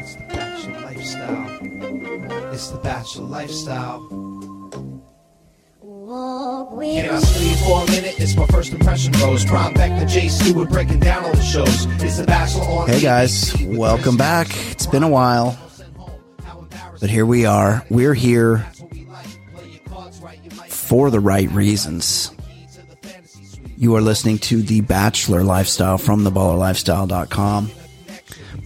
It's the bachelor lifestyle. It's the bachelor lifestyle. Can I sleep for a minute? It's my first impression rose. Prime back to Jay Stewart breaking down all the shows. It's the bachelor on. Hey guys, welcome back. It's been a while, but here we are. We're here for the right reasons. You are listening to The Bachelor Lifestyle from theballerlifestyle.com.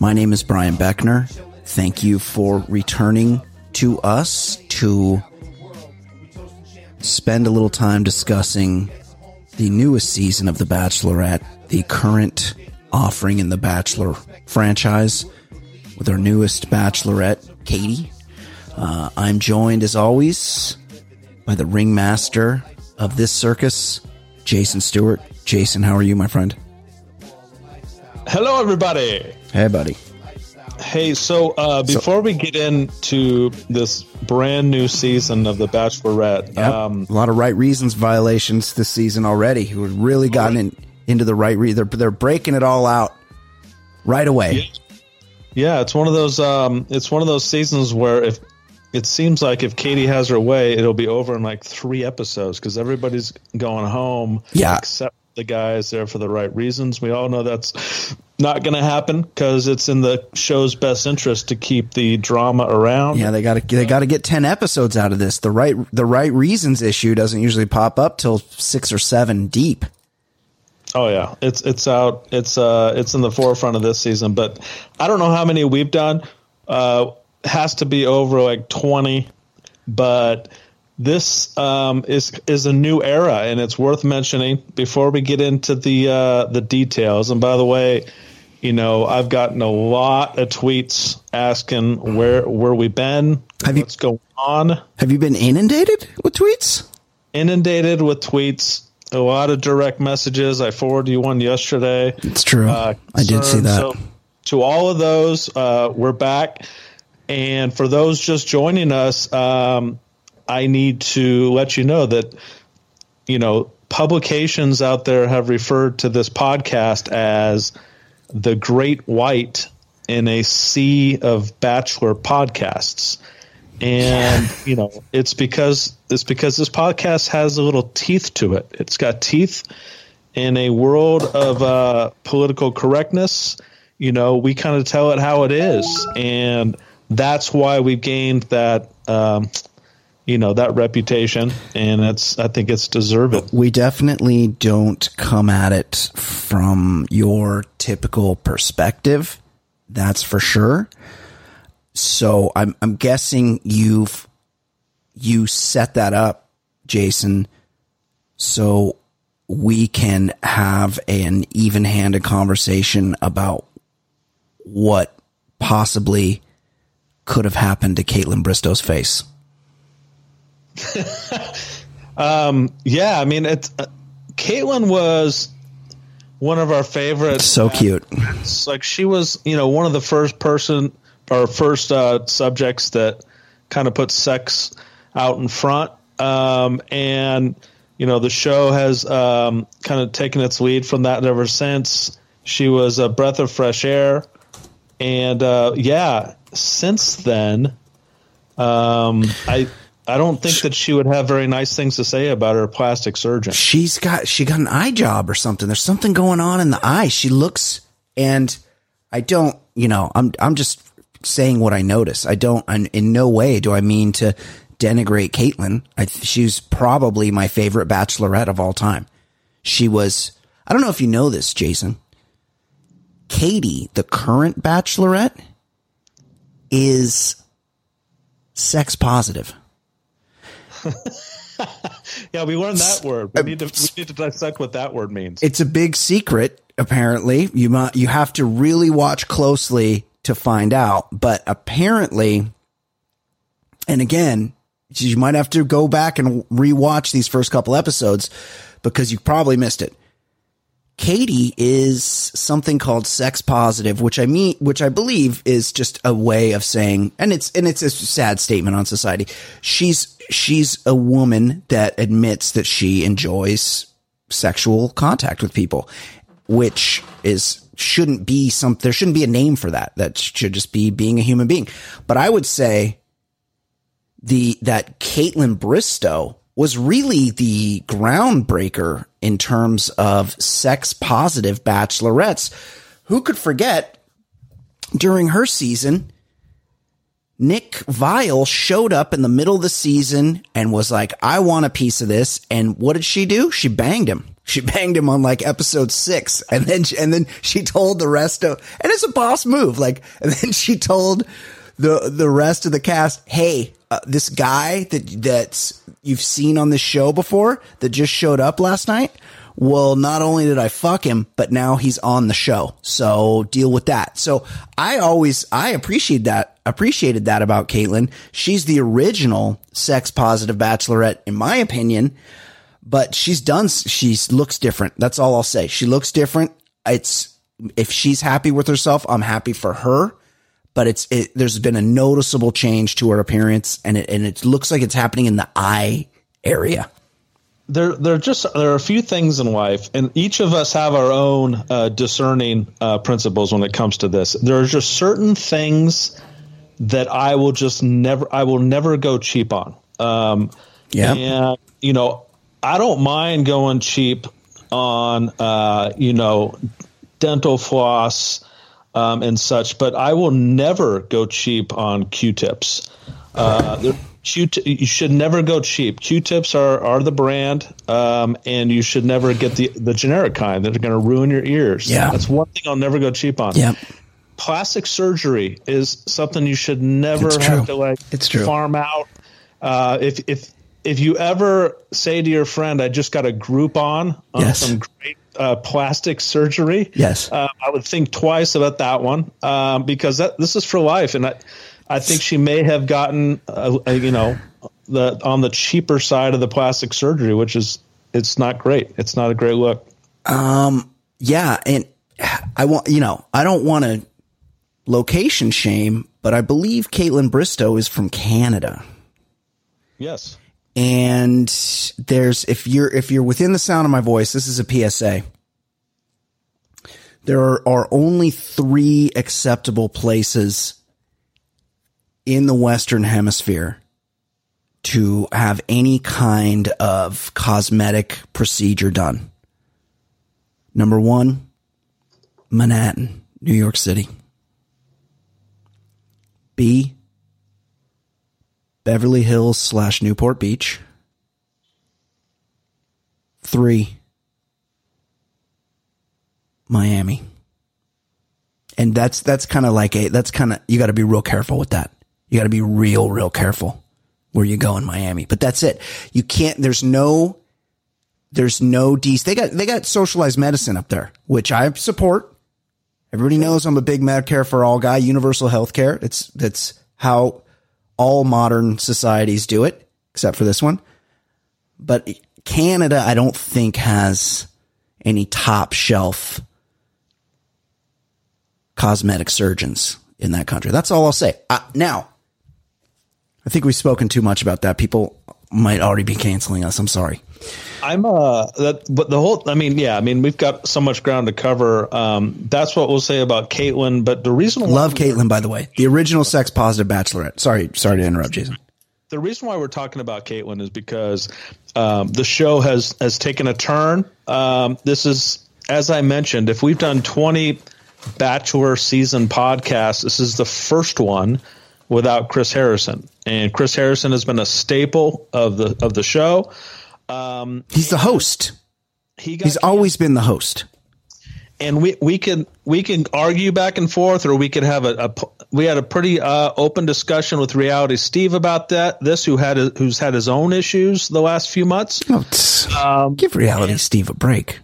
My name is Brian Beckner. Thank you for returning to us to spend a little time discussing the newest season of The Bachelorette, the current offering in the Bachelor franchise with our newest Bachelorette, Katie. Uh, I'm joined as always by the ringmaster of this circus, Jason Stewart. Jason, how are you, my friend? Hello, everybody. Hey, buddy. Hey, so uh, before we get into this brand new season of The Bachelorette, Yep. um, a lot of right reasons violations this season already. Who have really gotten in, into the right re- they're they're breaking it all out right away. yeah, it's one of those. Um, it's one of those seasons where if it seems like if Katie has her way, it'll be over in like three episodes because everybody's going home. Yeah. except the guys there for the right reasons. We all know that's not going to happen because it's in the show's best interest to keep the drama around. Yeah, they got to they got to get ten episodes out of this. The right the right reasons issue doesn't usually pop up till six or seven deep. Oh yeah, it's it's out. It's uh it's in the forefront of this season, but I don't know how many we've done. Uh, has to be over like twenty, but this um, is is a new era, and it's worth mentioning before we get into the uh, the details. And by the way, you know I've gotten a lot of tweets asking where where we've been, Have you- what's going on, Have you been inundated with tweets? inundated with tweets. A lot of direct messages. I forwarded you one yesterday. It's true. uh, I did see that. So, to all of those, uh, we're back. And for those just joining us, um, I need to let you know that, you know, publications out there have referred to this podcast as the Great White in a sea of bachelor podcasts. And you know, it's because it's because this podcast has a little teeth to it. It's got teeth in a world of uh, political correctness. You know, we kind of tell it how it is, and that's why we've gained that. Um, you know that reputation, and it's I think it's deserved. We definitely don't come at it from your typical perspective. That's for sure. So I'm I'm guessing you've you set that up, Jason, so we can have an even-handed conversation about what possibly could have happened to Kaitlyn Bristowe's face. um, yeah, I mean, it's uh, Kaitlyn was one of our favorites. So cute. It's like she was, you know, one of the first person or first uh, subjects that kind of put sex out in front. Um, and you know, the show has um, kind of taken its lead from that ever since. She was a breath of fresh air, and uh, yeah, since then, um, I I don't think that she would have very nice things to say about her plastic surgeon. She's got she got an eye job or something. There's something going on in the eye. She looks and I don't, you know, I'm I'm just saying what I notice. I don't I'm, in no way do I mean to denigrate Kaitlyn. I, she's probably my favorite bachelorette of all time. She was I don't know if you know this, Jason. Katie, the current bachelorette, is sex positive. yeah, we learned that word. We uh, need to we need to dissect what that word means. It's a big secret. Apparently, you might you have to really watch closely to find out. But apparently, and again, you might have to go back and rewatch these first couple episodes because you probably missed it. Katie is something called sex positive, which I mean, which I believe is just a way of saying, and it's, and it's a sad statement on society. She's, she's a woman that admits that she enjoys sexual contact with people, which is, shouldn't be some, there shouldn't be a name for that. That should just be being a human being. But I would say the, that Kaitlyn Bristowe was really the groundbreaker in terms of sex positive bachelorettes. Who could forget during her season, Nick Viall showed up in the middle of the season and was like, I want a piece of this. And what did she do? She banged him. She banged him on like episode six. And then, and then she told the rest of, and it's a boss move. Like, and then she told the, the rest of the cast, Hey, uh, this guy that, that's you've seen on this show before that just showed up last night. Well, not only did I fuck him, but now he's on the show. So deal with that. So I always, I appreciate that, appreciated that about Kaitlyn. She's the original sex positive bachelorette, in my opinion, but she's done, she looks different. That's all I'll say. She looks different. It's, if she's happy with herself, I'm happy for her but it's it, there's been a noticeable change to her appearance, and it and it looks like it's happening in the eye area. There, there are just there are a few things in life, and each of us have our own uh, discerning uh, principles when it comes to this. There are just certain things that I will just never, I will never go cheap on. Um, yeah, and you know, I don't mind going cheap on, uh, you know, dental floss um, and such, but I will never go cheap on Q-tips. Uh, Q you should never go cheap. Q-tips are, are the brand, um, and you should never get the, the generic kind that are going to ruin your ears. Yeah. That's one thing I'll never go cheap on. Yeah. Plastic surgery is something you should never It's have true. to like It's true. farm out. Uh, if if if you ever say to your friend, "I just got a Groupon on Yes. some great uh, plastic surgery," Yes. uh, I would think twice about that one um, because that this is for life, and I, I think she may have gotten, uh, uh, you know, the on the cheaper side of the plastic surgery, which is it's not great. It's not a great look. Um. Yeah, and I want you know I don't want to location shame, but I believe Kaitlyn Bristowe is from Canada. Yes. And there's if you're if you're within the sound of my voice this is a psa There are only three acceptable places in the Western Hemisphere to have any kind of cosmetic procedure done. Number one, Manhattan, New York City. B, Beverly Hills slash Newport Beach. Three, Miami. And that's that's kind of like a that's kind of you got to be real careful with that. You got to be real real careful where you go in Miami. But that's it. You can't there's no there's no DC. They got they got socialized medicine up there, which I support. Everybody knows I'm a big Medicare for all guy, universal health care. It's that's how all modern societies do it, except for this one. But Canada, I don't think has any top shelf cosmetic surgeons in that country. That's all I'll say. Uh, now, I think we've spoken too much about that. People might already be canceling us. I'm sorry. I'm uh that but the whole I mean yeah I mean we've got so much ground to cover. Um that's what we'll say about Kaitlyn but the reason love Kaitlyn by the way. The original sex positive bachelorette. Sorry sorry to interrupt Jason. The reason why we're talking about Kaitlyn is because um, the show has has taken a turn. Um, this is as I mentioned if we've done 20 bachelor season podcasts this is the first one without Chris Harrison. And Chris Harrison has been a staple of the of the show um, he's the host. He he's always been the host. And we, we can we can argue back and forth, or we could have a, a we had a pretty uh, open discussion with Reality Steve about that. This who had a, who's had his own issues the last few months. Oh, um, give Reality Steve a break.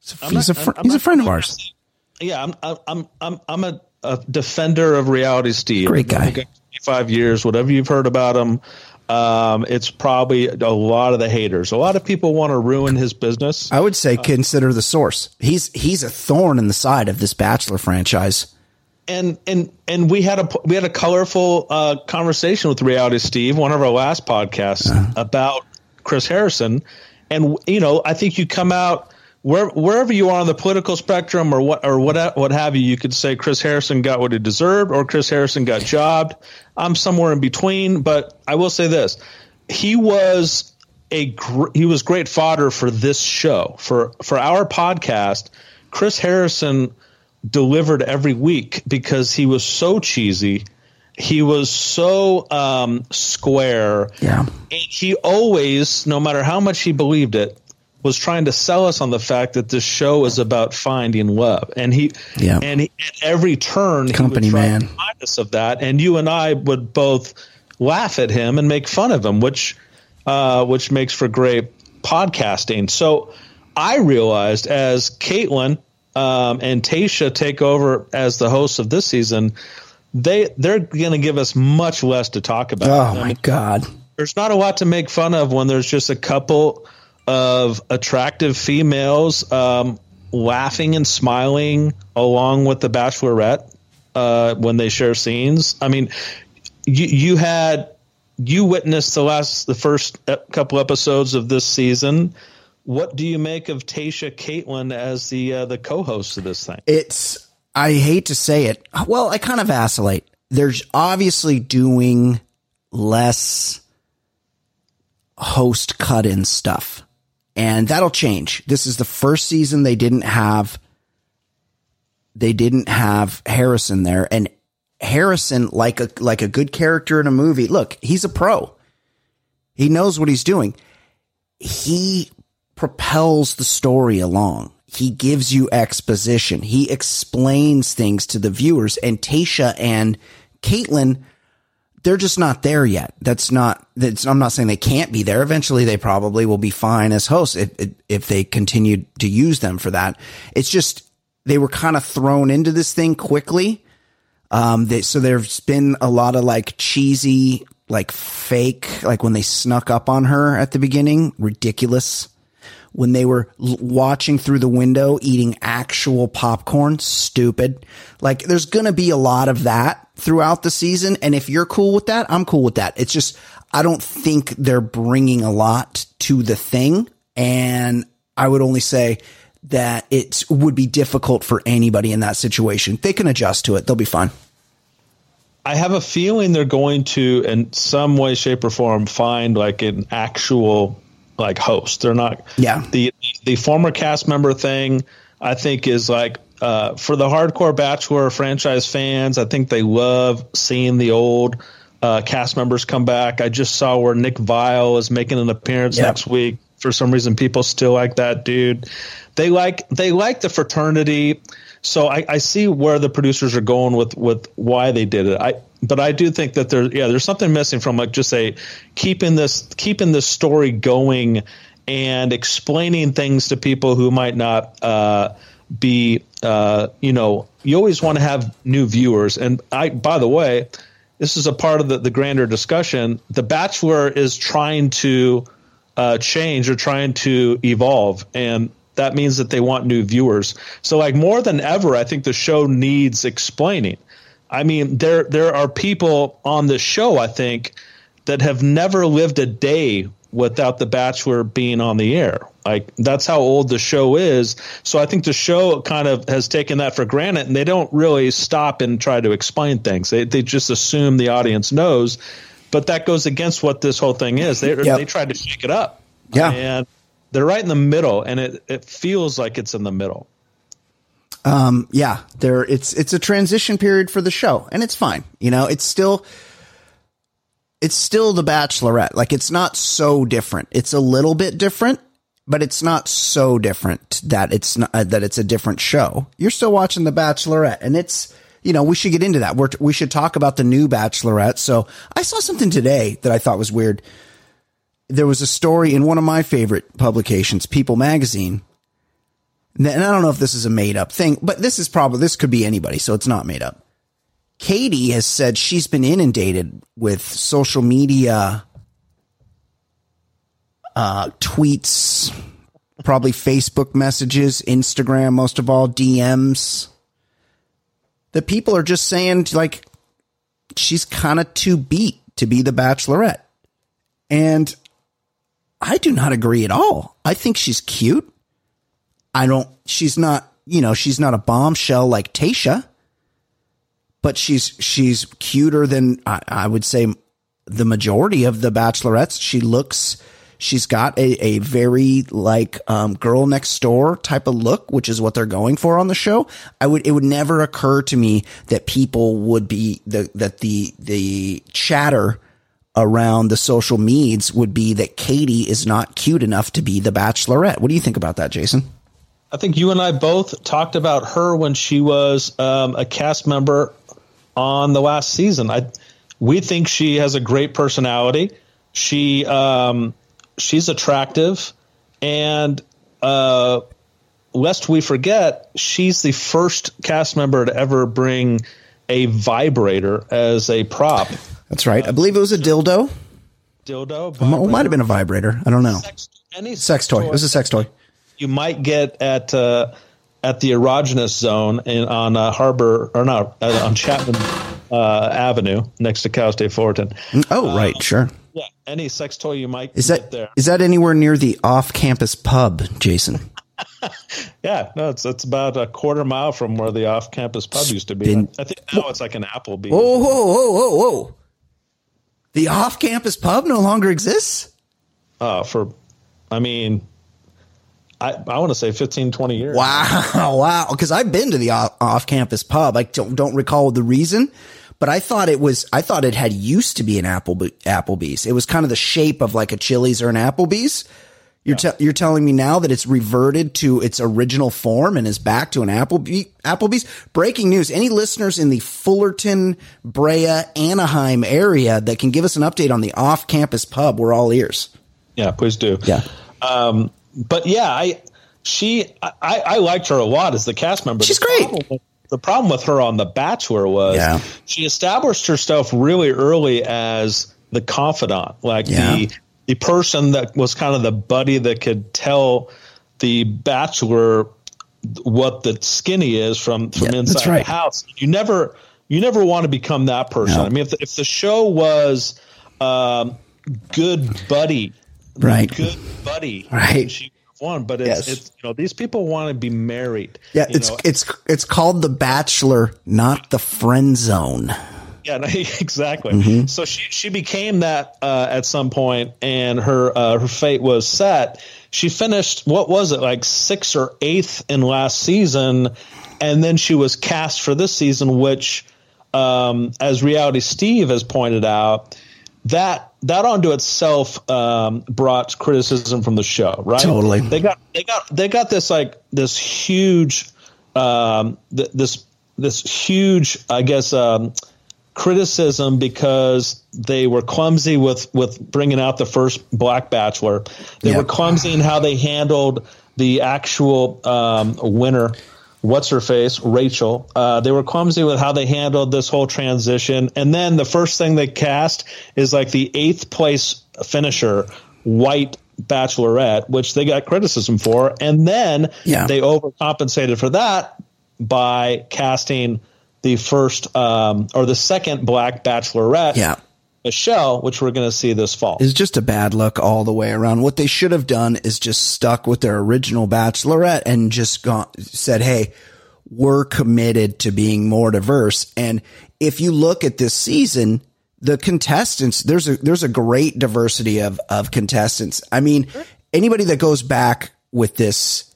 He's a, he's, not, a, he's a friend of ours. Yeah, I'm I'm I'm I'm a, a defender of Reality Steve. Great guy. Five years, whatever you've heard about him, um, it's probably a lot of the haters. A lot of people want to ruin his business. I would say consider the source. He's he's a thorn in the side of this Bachelor franchise. And and and we had a we had a colorful uh, conversation with Reality Steve, one of our last podcasts, uh-huh. about Chris Harrison. And you know, I think you come out where, wherever you are on the political spectrum or what or what what have you, you could say Chris Harrison got what he deserved or Chris Harrison got jobbed. I'm somewhere in between, but I will say this: he was a gr- he was great fodder for this show for for our podcast. Chris Harrison delivered every week because he was so cheesy. He was so um, square. Yeah. He always, no matter how much he believed it, was trying to sell us on the fact that this show is about finding love, and he, yeah. and he, at every turn, company he would try man, us of that. And you and I would both laugh at him and make fun of him, which, uh, which makes for great podcasting. So I realized as Kaitlyn um, and Tayshia take over as the hosts of this season, they they're going to give us much less to talk about. Oh I my mean, god! There's not a lot to make fun of when there's just a couple of attractive females um, laughing and smiling along with the bachelorette uh, when they share scenes. I mean, you you had you witnessed the last the first couple episodes of this season. What do you make of Tayshia Kaitlyn as the uh, the co-host of this thing? It's I hate to say it. Well, I kind of vacillate. There's obviously doing less host cut in stuff and that'll change. This is the first season they didn't have they didn't have Harrison there and Harrison like a like a good character in a movie. Look, he's a pro. He knows what he's doing. He propels the story along. He gives you exposition. He explains things to the viewers and Tayshia and Kaitlyn they're just not there yet. That's not, that's, I'm not saying they can't be there. Eventually they probably will be fine as hosts if, if they continue to use them for that. It's just, they were kind of thrown into this thing quickly. Um, they, so there's been a lot of like cheesy, like fake, like when they snuck up on her at the beginning, ridiculous. When they were l- watching through the window, eating actual popcorn, stupid. Like there's going to be a lot of that throughout the season. And if you're cool with that, I'm cool with that. It's just, I don't think they're bringing a lot to the thing. And I would only say that it would be difficult for anybody in that situation. They can adjust to it. They'll be fine. I have a feeling they're going to, in some way, shape, or form, find like an actual like host. They're not. Yeah. The the former cast member thing, I think, is like uh, for the hardcore Bachelor franchise fans. I think they love seeing the old uh, cast members come back. I just saw where Nick Viall is making an appearance Yep. next week. For some reason, people still like that dude. They like they like the fraternity. So I, I see where the producers are going with with why they did it. I but I do think that there yeah there's something missing from like just a keeping this keeping this story going and explaining things to people who might not uh, be uh, you know you always want to have new viewers and I by the way this is a part of the, the grander discussion. The Bachelor is trying to uh, change or trying to evolve, and that means that they want new viewers. So, like more than ever, I think the show needs explaining. I mean, there there are people on the show, I think, that have never lived a day without the Bachelor being on the air. Like that's how old the show is. So I think the show kind of has taken that for granted, and they don't really stop and try to explain things. They they just assume the audience knows, but that goes against what this whole thing is. They Yep. they tried to shake it up, Yeah. and they're right in the middle, and it it feels like it's in the middle. Um, yeah, there it's it's a transition period for the show, and it's fine. You know, it's still it's still the Bachelorette. Like it's not so different. It's a little bit different, but it's not so different that it's not uh, that it's a different show. You're still watching the Bachelorette, and it's you know we should get into that. We're, we should talk about the new Bachelorette. So I saw something today that I thought was weird. There was a story in one of my favorite publications, People Magazine, and I don't know if this is a made up thing, but this is probably, this could be anybody, so it's not made up. Katie has said she's been inundated with social media, uh, tweets, probably Facebook messages, Instagram, most of all, DMs. The people are just saying, like, she's kind of too beat to be the bachelorette. And I do not agree at all. I think she's cute. I don't, she's not, you know, she's not a bombshell like Tayshia, but she's, she's cuter than I, I would say the majority of the bachelorettes. She looks, she's got a, a very like, um, girl next door type of look, which is what they're going for on the show. I would, it would never occur to me that people would be the, that the, the chatter around the social medias would be that Katie is not cute enough to be the bachelorette. What do you think about that, Jason? I think you and I both talked about her when she was um, a cast member on the last season. I we think she has a great personality. She um, she's attractive, and uh, lest we forget, she's the first cast member to ever bring a vibrator as a prop. That's right. I believe it was a dildo. Dildo, might- it might have been a vibrator. I don't know. sex, any Sex toy. It was a sex toy. You might get at uh, at the erogenous zone in, on uh, Harbor or not uh, on Chapman uh, Avenue next to Cal State Fullerton. Oh, right. Sure. Yeah, any sex toy you might Is get that there. is that anywhere near the off-campus pub, Jason? Yeah, no, it's it's about a quarter mile from where the off-campus pub used to be. Been- I think now it's like an Applebee's. Whoa, whoa, whoa, whoa, whoa! The off-campus pub no longer exists. Uh, for, I mean, I I want to say 15, 20 years. Wow, wow! Because I've been to the off- off-campus pub. I don't don't recall the reason, but I thought it was. I thought it had used to be an Apple Applebee's. It was kind of the shape of like a Chili's or an Applebee's. You're te- you're telling me now that it's reverted to its original form and is back to an Applebee- Applebee's. Breaking news! Any listeners in the Fullerton, Brea, Anaheim area that can give us an update on the off-campus pub? We're all ears. Yeah, please do. Yeah. Um, but yeah, I she I, I liked her a lot as the cast member. She's The great. problem the problem with her on The Bachelor was Yeah. she established herself really early as the confidant, like Yeah. the the person that was kind of the buddy that could tell the Bachelor what the skinny is from from Yeah, inside right. the house. You never you never want to become that person. No. I mean, if the, if the show was um, good buddy Right. good buddy. Right. She one, but it's, Yes. it's you know these people want to be married. Yeah, it's know? it's it's called The Bachelor, not the friend zone. Yeah, exactly. Mm-hmm. So she she became that uh, at some point, and her uh, her fate was set. She finished what was it like sixth or eighth in last season, and then she was cast for this season, which, um, as Reality Steve has pointed out, that that onto itself um, brought criticism from the show. Right? Totally. They got they got they got this like this huge um, th- this this huge I guess. Um, criticism because they were clumsy with with bringing out the first black bachelor. They Yeah. were clumsy in how they handled the actual um, winner. What's her face? Rachel. Uh, they were clumsy with how they handled this whole transition. And then the first thing they cast is like the eighth place finisher, white bachelorette, which they got criticism for. And then Yeah. they overcompensated for that by casting the first um, or the second black bachelorette, Yeah. Michelle, which we're going to see this fall. Is just a bad look all the way around. What they should have done is just stuck with their original bachelorette and just gone said, "Hey, we're committed to being more diverse." And if you look at this season, the contestants there's a there's a great diversity of of contestants. I mean, anybody that goes back with this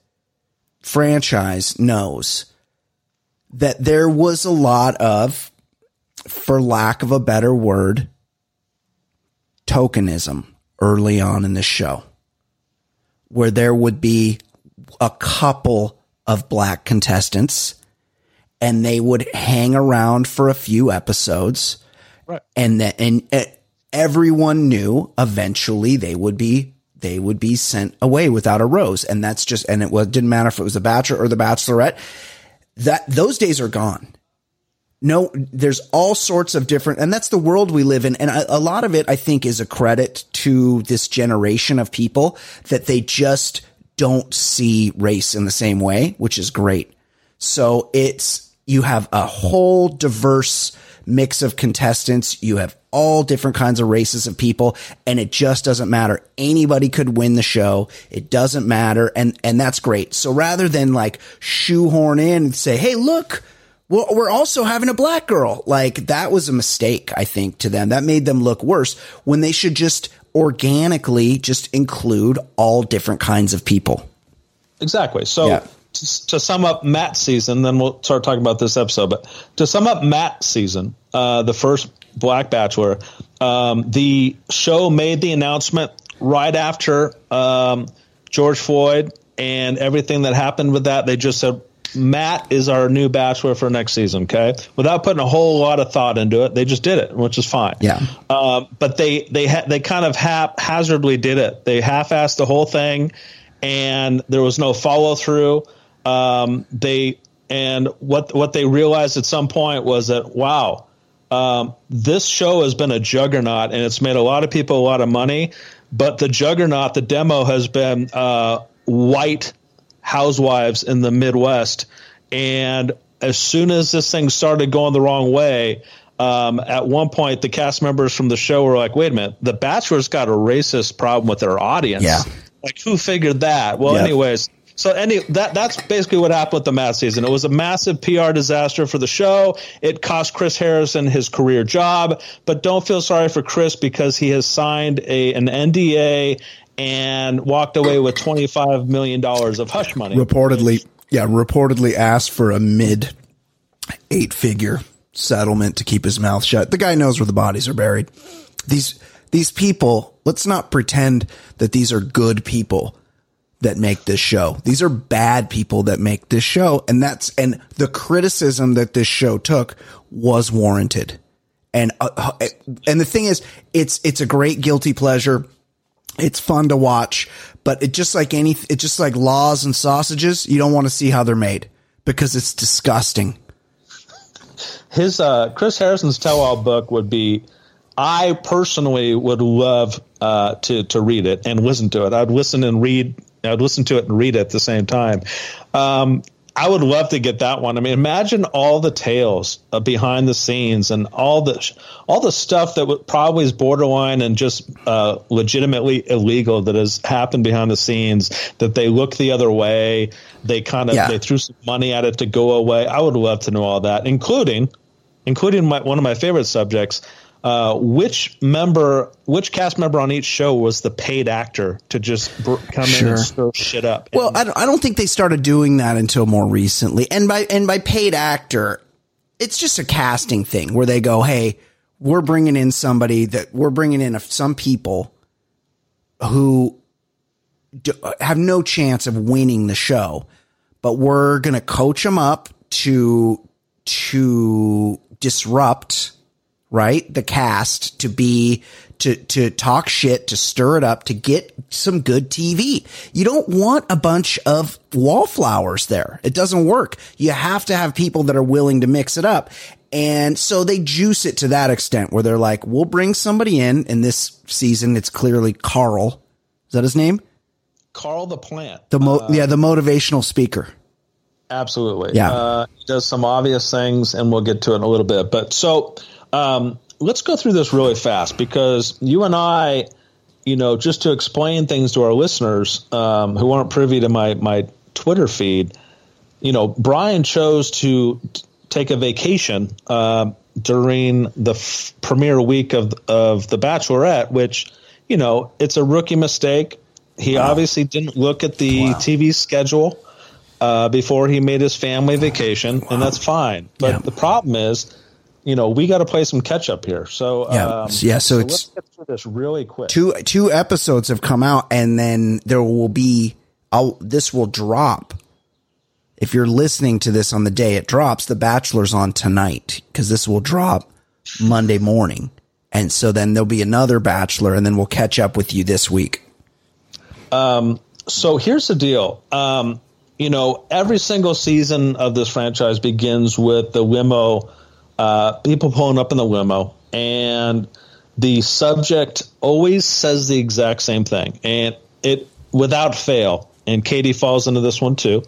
franchise knows that there was a lot of for lack of a better word tokenism early on in the show where there would be a couple of black contestants and they would hang around for a few episodes. Right. and that and uh, everyone knew eventually they would be they would be sent away without a rose. And that's just and it was didn't matter if it was the bachelor or the bachelorette. That those days are gone no, there's all sorts of different, and that's the world we live in. And a, a lot of it, I think, is a credit to this generation of people that they just don't see race in the same way, which is great. So it's, you have a whole diverse mix of contestants. You have all different kinds of races of people and it just doesn't matter. Anybody could win the show. It doesn't matter. And, and that's great. So rather than like shoehorn in and say, Hey, look, well, we're also having a black girl. Like that was a mistake, I think, to them. That made them look worse when they should just organically just include all different kinds of people. Exactly. So Yeah. to, to sum up Matt's season, then we'll start talking about this episode. But to sum up Matt's season, uh, the first Black Bachelor, um, the show made the announcement right after um, George Floyd and everything that happened with that. They just said Matt is our new Bachelor for next season. Okay, without putting a whole lot of thought into it, they just did it, which is fine. Yeah. Um, but they they ha- they kind of haphazardly did it. They half-assed the whole thing, and there was no follow through. Um, they and what what they realized at some point was that wow, um, this show has been a juggernaut, and it's made a lot of people a lot of money. But the juggernaut, the demo, has been uh, white housewives in the Midwest, and as soon as this thing started going the wrong way, um, at one point the cast members from the show were like, "Wait a minute, The Bachelor's got a racist problem with their audience." Yeah. Like who figured that? Well, Yep. anyways, so any that that's basically what happened with the Matt season. It was a massive PR disaster for the show. It cost Chris Harrison his career job, but don't feel sorry for Chris because he has signed a an NDA and walked away with twenty five million dollars of hush money. Reportedly, yeah, reportedly asked for a mid eight figure settlement to keep his mouth shut. The guy knows where the bodies are buried. These these people, let's not pretend that these are good people that make this show. These are bad people that make this show. And that's, and the criticism that this show took was warranted. And, uh, and the thing is, it's, it's a great guilty pleasure. It's fun to watch, but it just like any, it's just like laws and sausages. You don't want to see how they're made because it's disgusting. his uh, Chris Harrison's tell-all book would be. I personally would love uh, to to read it and listen to it. I'd listen and read. I'd listen to it and read it at the same time. Um, I would love to get that one. I mean, imagine all the tales uh, behind the scenes and all the all the stuff that probably is borderline and just uh, legitimately illegal that has happened behind the scenes. That they look the other way. They kind of yeah. they threw some money at it to go away. I would love to know all that, including including my, one of my favorite subjects uh, which member, which cast member on each show was the paid actor to just br- come sure. in and stir shit up? Well, I don't, I don't think they started doing that until more recently. And by and by paid actor, it's just a casting thing where they go, "Hey, we're bringing in somebody that we're bringing in some people who do, have no chance of winning the show, but we're going to coach them up to to disrupt." Right? The cast to be to to talk shit, to stir it up, to get some good TV. You don't want a bunch of wallflowers there. It doesn't work. You have to have people that are willing to mix it up. And so they juice it to that extent where they're like, we'll bring somebody in. In this season, it's clearly Carl. Is that his name? Carl the plant. The mo- uh, yeah, the motivational speaker. Absolutely. Yeah. Uh, he does some obvious things, and we'll get to it in a little bit. But so um, let's go through this really fast because you and I, you know, just to explain things to our listeners um, who aren't privy to my my Twitter feed, you know, Brian chose to t- take a vacation uh, during the f- premiere week of of The Bachelorette, which you know it's a rookie mistake. He wow. obviously didn't look at the wow. TV schedule uh, before he made his family vacation, wow. and that's fine. But yeah. the problem is you know, we got to play some catch up here. So yeah, um, yeah. So, so it's let's get through this really quick. Two two episodes have come out, and then there will be. I'll, this will drop. If you're listening to this on the day it drops, The Bachelor's on tonight because this will drop Monday morning, and so then there'll be another Bachelor, and then we'll catch up with you this week. Um. So here's the deal. Um. You know, every single season of this franchise begins with the limo uh, people pulling up in the limo, and the subject always says the exact same thing, and it without fail. And Katie falls into this one too.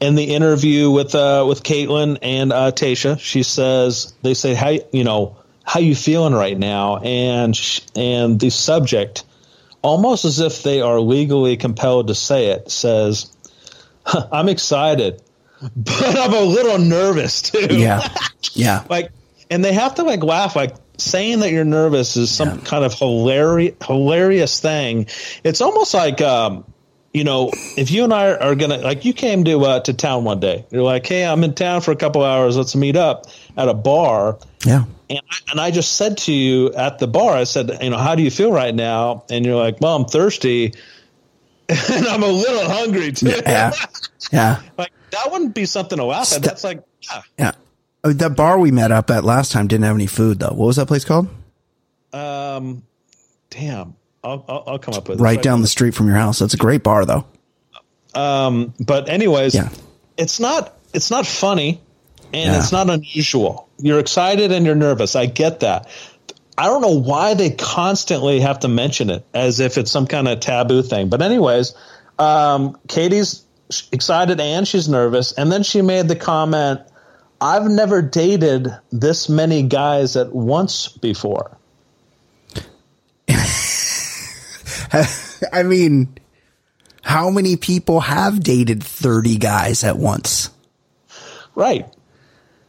In the interview with uh, with Kaitlyn and uh, Tayshia, she says they say how you know how you feeling right now, and sh- and the subject, almost as if they are legally compelled to say it, says, "I'm excited." but I'm a little nervous too. Yeah. Yeah. like, and they have to like laugh, like saying that you're nervous is some yeah. kind of hilarious, hilarious thing. It's almost like, um, you know, if you and I are gonna like, you came to uh, to town one day. You're like, hey, I'm in town for a couple hours. Let's meet up at a bar. Yeah. And I, and I just said to you at the bar, I said, you know, how do you feel right now? And you're like, well, I'm thirsty, and I'm a little hungry too. Yeah. Yeah. like that wouldn't be something to laugh at. That's like, yeah. Yeah. Oh, that bar we met up at last time didn't have any food though. What was that place called? Um, damn. I'll, I'll, I'll come up with right, right down the street from your house. That's a great bar though. Um, but anyways, yeah. it's not, it's not funny and yeah. it's not unusual. You're excited and you're nervous. I get that. I don't know why they constantly have to mention it as if it's some kind of taboo thing. But anyways, um, Katie's excited and she's nervous. And then she made the comment, I've never dated this many guys at once before. I mean, how many people have dated 30 guys at once? Right.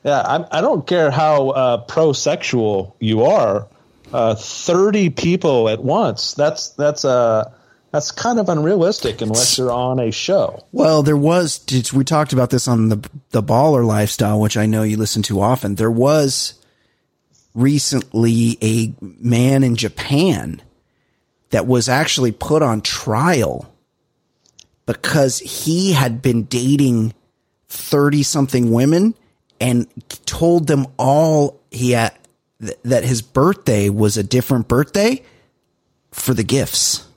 Yeah, I, I don't care how uh, pro sexual you are. Uh, 30 people at once. That's, that's, a that's kind of unrealistic unless you're on a show. Well, there was we talked about this on the the baller lifestyle, which I know you listen to often. There was recently a man in Japan that was actually put on trial because he had been dating 30 something women and told them all he had that his birthday was a different birthday for the gifts.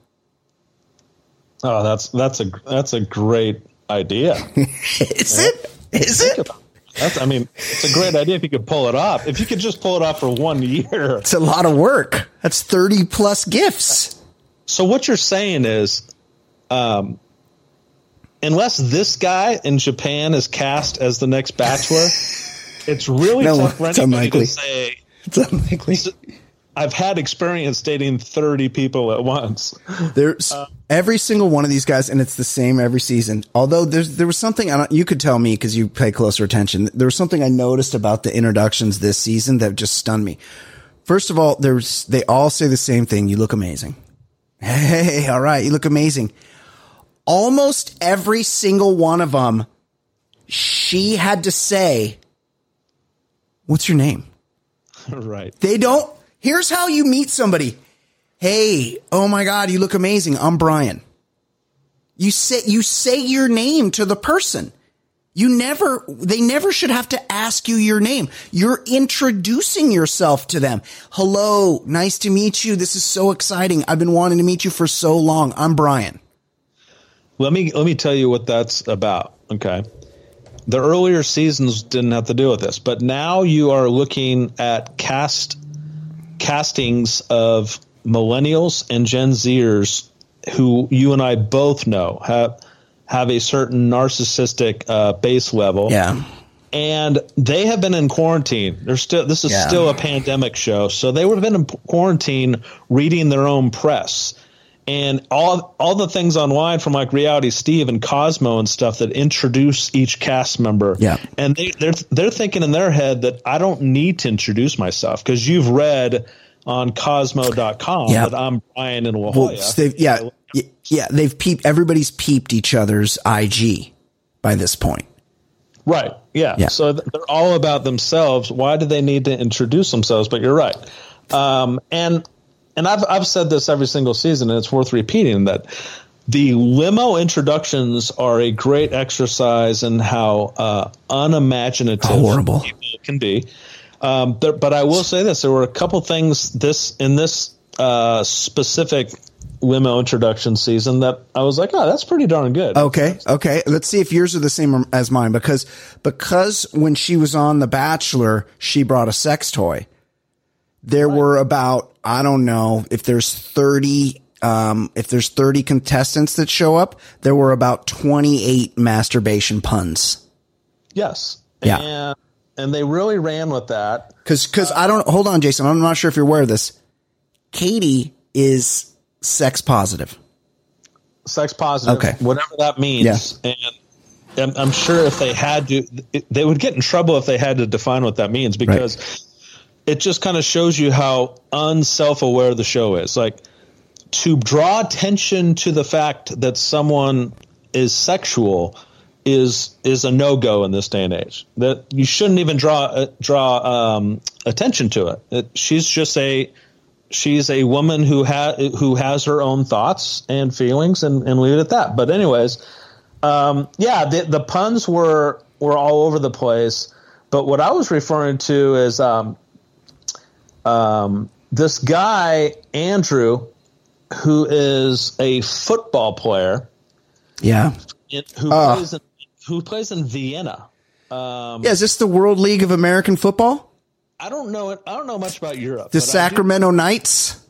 Oh, that's that's a that's a great idea. Is it? Is it? That's, I mean, it's a great idea if you could pull it off. If you could just pull it off for one year, it's a lot of work. That's thirty plus gifts. So what you're saying is, um, unless this guy in Japan is cast as the next Bachelor, it's really No, tough for anybody unlikely. to say. It's unlikely. I've had experience dating thirty people at once. There's uh, every single one of these guys, and it's the same every season. Although there's there was something I don't, you could tell me because you pay closer attention. There was something I noticed about the introductions this season that just stunned me. First of all, there's they all say the same thing. You look amazing. Hey, all right, you look amazing. Almost every single one of them, she had to say, "What's your name?" right. They don't. Here's how you meet somebody. Hey, oh my God, you look amazing. I'm Brian. You say you say your name to the person. You never. They never should have to ask you your name. You're introducing yourself to them. Hello, nice to meet you. This is so exciting. I've been wanting to meet you for so long. I'm Brian. Let me let me tell you what that's about. Okay. The earlier seasons didn't have to do with this, but now you are looking at cast castings of millennials and Gen Zers who you and I both know have have a certain narcissistic uh, base level. Yeah. and they have been in quarantine. They're still. This is Yeah. still a pandemic show, so they would have been in quarantine reading their own press. And all all the things online from like Reality Steve and Cosmo and stuff that introduce each cast member. Yeah. And they they're they're thinking in their head that I don't need to introduce myself because you've read on Cosmo.com Yeah. that I'm Brian in La Well, Jolla. yeah, yeah, they've peeped. Everybody's peeped each other's IG by this point. Right. Yeah. Yeah. So they're all about themselves. Why do they need to introduce themselves? But you're right. Um, and and I've I've said this every single season, and it's worth repeating that the limo introductions are a great exercise in how uh, unimaginative Horrible. people can be. Um, there, but I will say this: there were a couple things this in this uh, specific limo introduction season that I was like, oh, that's pretty darn good. Okay, okay. Let's see if yours are the same as mine because because when she was on The Bachelor, she brought a sex toy. There were about I don't know if there's thirty um, if there's thirty contestants that show up. There were about twenty eight masturbation puns. Yes. Yeah. And, and they really ran with that. Because because I don't hold on, Jason. I'm not sure if you're aware of this. Katie is sex positive. sex positive, Okay. whatever that means. And I'm, I'm sure if they had to, they would get in trouble if they had to define what that means because it just kind of shows you how unself aware the show is. Like to draw attention to the fact that someone is sexual is is a no go in this day and age. That you shouldn't even draw uh, draw um, attention to it. it. She's just a she's a woman who has who has her own thoughts and feelings, and, and leave it at that. But anyways, um, yeah, the, the puns were were all over the place. But what I was referring to is um, um, this guy Andrew, who is a football player, Yeah. who Ah. plays in, who plays in Vienna. Yeah. Is this the World League of American Football? I don't know it. I don't know much about Europe. The I do- Sacramento Knights?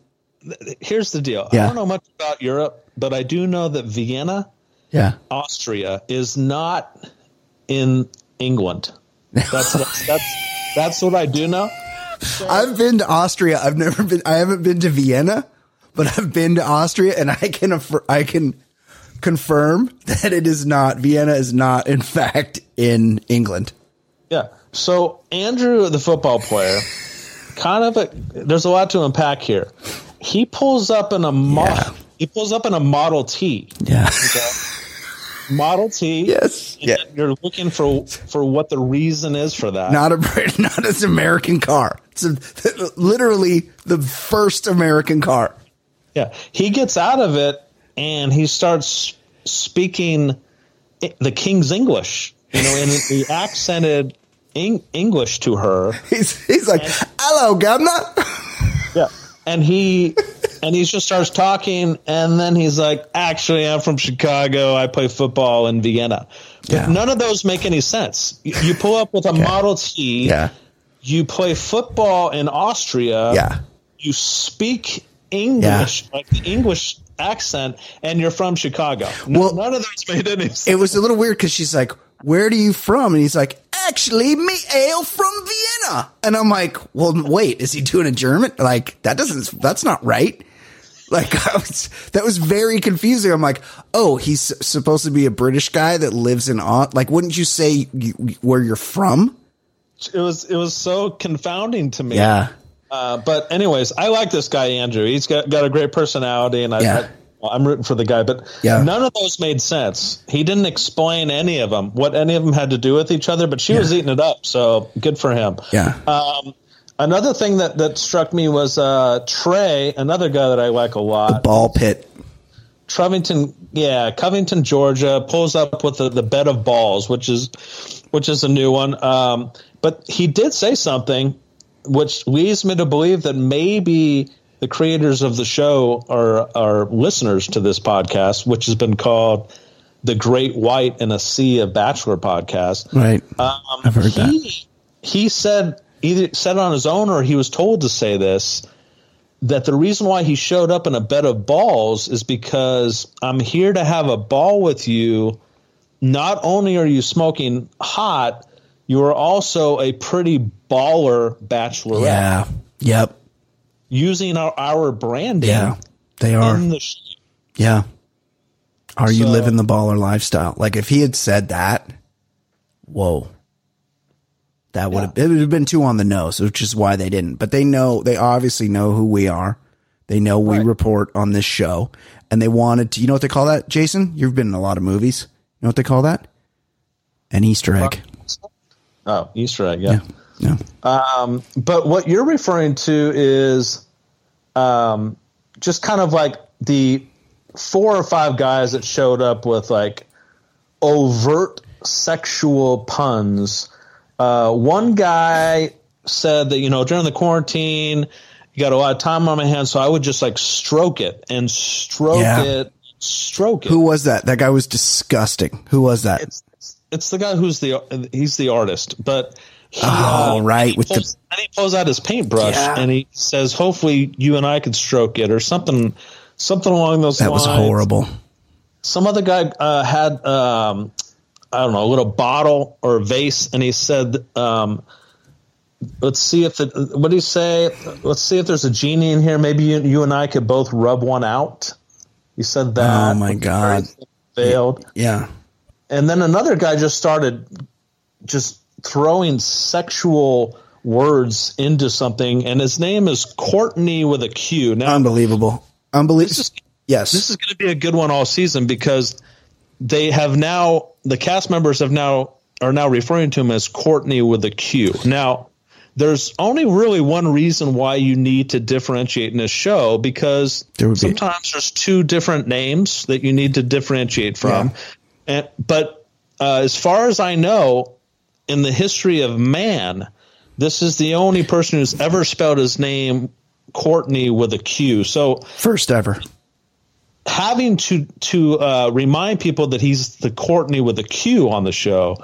here's the deal. Yeah. I don't know much about Europe, but I do know that Vienna, Yeah. Austria, is not in England. That's that's that's, that's what I do know. I've been to Austria. I've never been. I haven't been to Vienna, but I've been to Austria, and I can affir- I can confirm that it is not. Vienna is not, in fact, in England. Yeah. So Andrew, the football player, kind of a, there's a lot to unpack here. He pulls up in a model. Yeah. He pulls up in a Model T. Yeah. Model T. Yes. And Yeah. You're looking for for what the reason is for that. Not a not an American car. It's a, literally the first American car. Yeah, he gets out of it and he starts speaking the King's English, you know, and he accented Eng- English to her. He's he's like, "Hello, governor." Yeah, and he and he just starts talking, and then he's like, "Actually, I'm from Chicago. I play football in Vienna." But Yeah. none of those make any sense. You, you pull up with a Model T. Yeah. You play football in Austria. Yeah. you speak English, like the English accent and you're from Chicago. No, Well- none of those made any sense. It was a little weird because she's like, "Where do you from?" And he's like, "Actually, me hail from Vienna." And I'm like, "Well, wait, is he doing a German? Like that doesn't. That's not right." Like I was, that was very confusing. I'm like, "Oh, he's supposed to be a British guy that lives in like, wouldn't you say you, where you're from?" It was it was so confounding to me. Yeah, Uh, but anyways, I like this guy Andrew. He's got got a great personality, and I, Yeah. I I'm rooting for the guy. But Yeah. none of those made sense. He didn't explain any of them, what any of them had to do with each other. But she was eating it up, so good for him. yeah. Um, another thing that that struck me was uh, Trey, another guy that I like a lot. The Ball pit. Covington, yeah, Covington, Georgia, pulls up with the, the bed of balls, which is which is a new one. Um, but he did say something which leads me to believe that maybe the creators of the show are are listeners to this podcast, which has been called the Great White in a Sea of Bachelor podcast. Right. Um, I've heard he, that. He said either said on his own or he was told to say this that the reason why he showed up in a bed of balls is because I'm here to have a ball with you. Not only are you smoking hot, you are also a pretty baller bachelorette Yeah. Yep. using our, our branding Yeah. They are. in the sh- Yeah. Are you living the baller lifestyle? Like if he had said that, whoa. That would have it would have been too on the nose, which is why they didn't. But they know they obviously know who we are. They know we Right. report on this show. And they wanted to you know what they call that, Jason? You've been in a lot of movies. You know what they call that? An Easter egg. Oh Easter egg, yeah. Yeah. Um, but what you're referring to is um, just kind of like the four or five guys that showed up with like overt sexual puns. Uh, one guy said that, you know, during the quarantine, you got a lot of time on my hands, so I would just like stroke it and stroke Yeah. it, stroke it. Who was that? That guy was disgusting. Who was that? it's it's the guy who's the he's the artist, but he, Oh, uh, right, he with the- pulls, and he pulls out his paintbrush Yeah. and he says, "Hopefully, you and I could stroke it," or something, something along those lines. that lines. was horrible. Some other guy uh, had um, I don't know a little bottle or vase, and he said. Um, Let's see if the what do you say? Let's see if there's a genie in here. Maybe you, you and I could both rub one out. He said that. Oh, my God. Failed. Yeah. And then another guy just started just throwing sexual words into something, and his name is Courtney with a Q. Now, Unbelievable. Unbelievable. This is- Yes. this is going to be a good one all season because they have now the cast members have now are now referring to him as Courtney with a Q. Now, there's only really one reason why you need to differentiate in this show because There sometimes there's two different names that you need to differentiate from. And but uh, as far as I know, in the history of man, this is the only person who's ever spelled his name Courtney with a Q. So First ever. having to to uh, remind people that he's the Courtney with a Q on the show,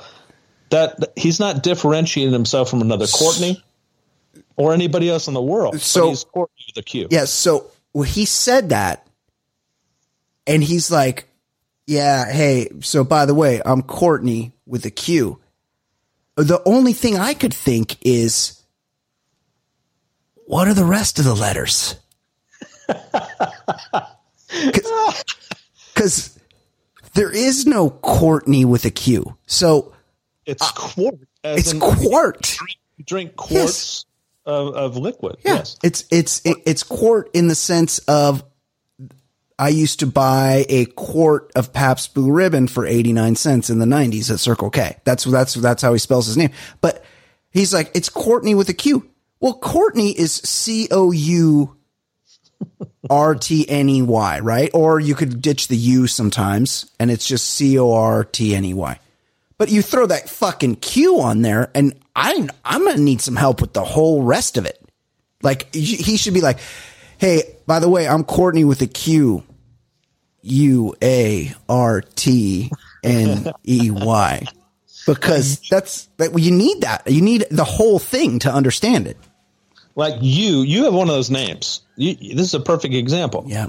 that he's not differentiating himself from another Courtney or anybody else in the world. but So- he's Courtney with a Q. Yes. So well, he said that, and he's like, "Yeah, hey. So by the way, I'm Courtney with a Q." The only thing I could think is, what are the rest of the letters? Because there is no Courtney with a Q. So It's quart. Uh, it's in quart. Drink, drink quarts of, of liquid. Yeah. Yes. It's it's it, it's quart in the sense of I used to buy a quart of Pabst Blue Ribbon for 89 cents in the 90s at Circle K. That's that's that's how he spells his name. But he's like it's Courtney with a Q. Well, Courtney is C O U R T N E Y, right? Or you could ditch the U sometimes and it's just C O R T N E Y. But you throw that fucking Q on there, and I I'm gonna need some help with the whole rest of it. Like he should be like, "Hey, by the way, I'm Courtney with a Q, U A R T N E Y," because that's that you need that. You need the whole thing to understand it. Like you, you have one of those names. You, this is a perfect example. Yeah,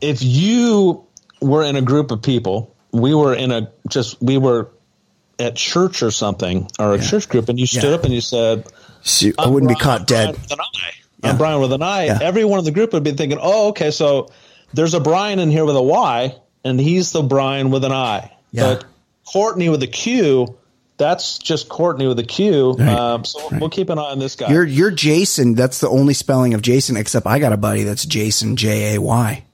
if you were in a group of people, we were in a just we were at church or something or a church group, and you stood Yeah. up and you said, So I wouldn't be Brian- caught I'm dead. Brian with an eye. Yeah. I'm Brian with an eye. Everyone in the group would be thinking, "Oh, okay, so there's a Brian in here with a Y, and he's the Brian with an I." Yeah. But Courtney with a Q, that's just Courtney with a Q. Right. Um, so we'll keep an eye on this guy. You're you're Jason. That's the only spelling of Jason. Except I got a buddy that's Jason J A Y.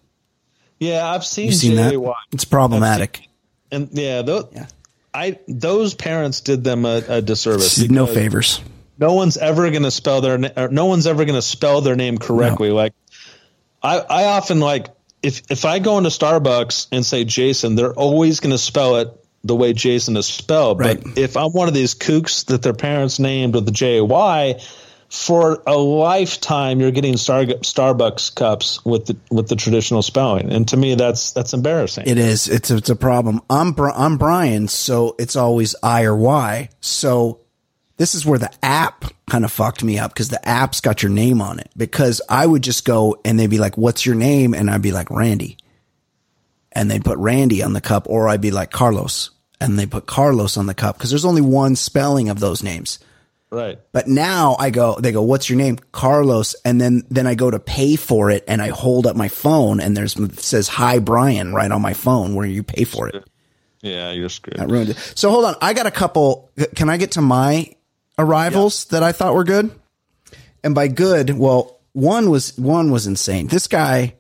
yeah, I've seen, You seen that? J-A-Y. It's problematic. and yeah, those, Yeah. I those parents did them a, a disservice. No favors. no one's ever going to spell their na- or no one's ever going to spell their name correctly. Like I, I often like if if I go into Starbucks and say Jason, they're always going to spell it the way Jason is spelled. Right. But if I'm one of these kooks that their parents named with the J Y, for a lifetime you're getting Star, Starbucks cups with the with the traditional spelling, and to me that's that's embarrassing. It is. It's it's a problem. I'm Bri- I'm Brian, so it's always I or Y. So this is where the app kind of fucked me up because the app's got your name on it. Because I would just go and they'd be like, "What's your name?" and I'd be like Randy, and they'd put Randy on the cup, or I'd be like Carlos, and they put Carlos on the cup because there's only one spelling of those names. right. But now I go, they go, what's your name? Carlos. And then, then I go to pay for it and I hold up my phone and there's, says, hi, Brian, right on my phone where you pay for it. Yeah, you're screwed. That ruined it. So hold on. I got a couple. Can I get to my arrivals that I thought were good? And by good, well, one was, one was insane. This guy,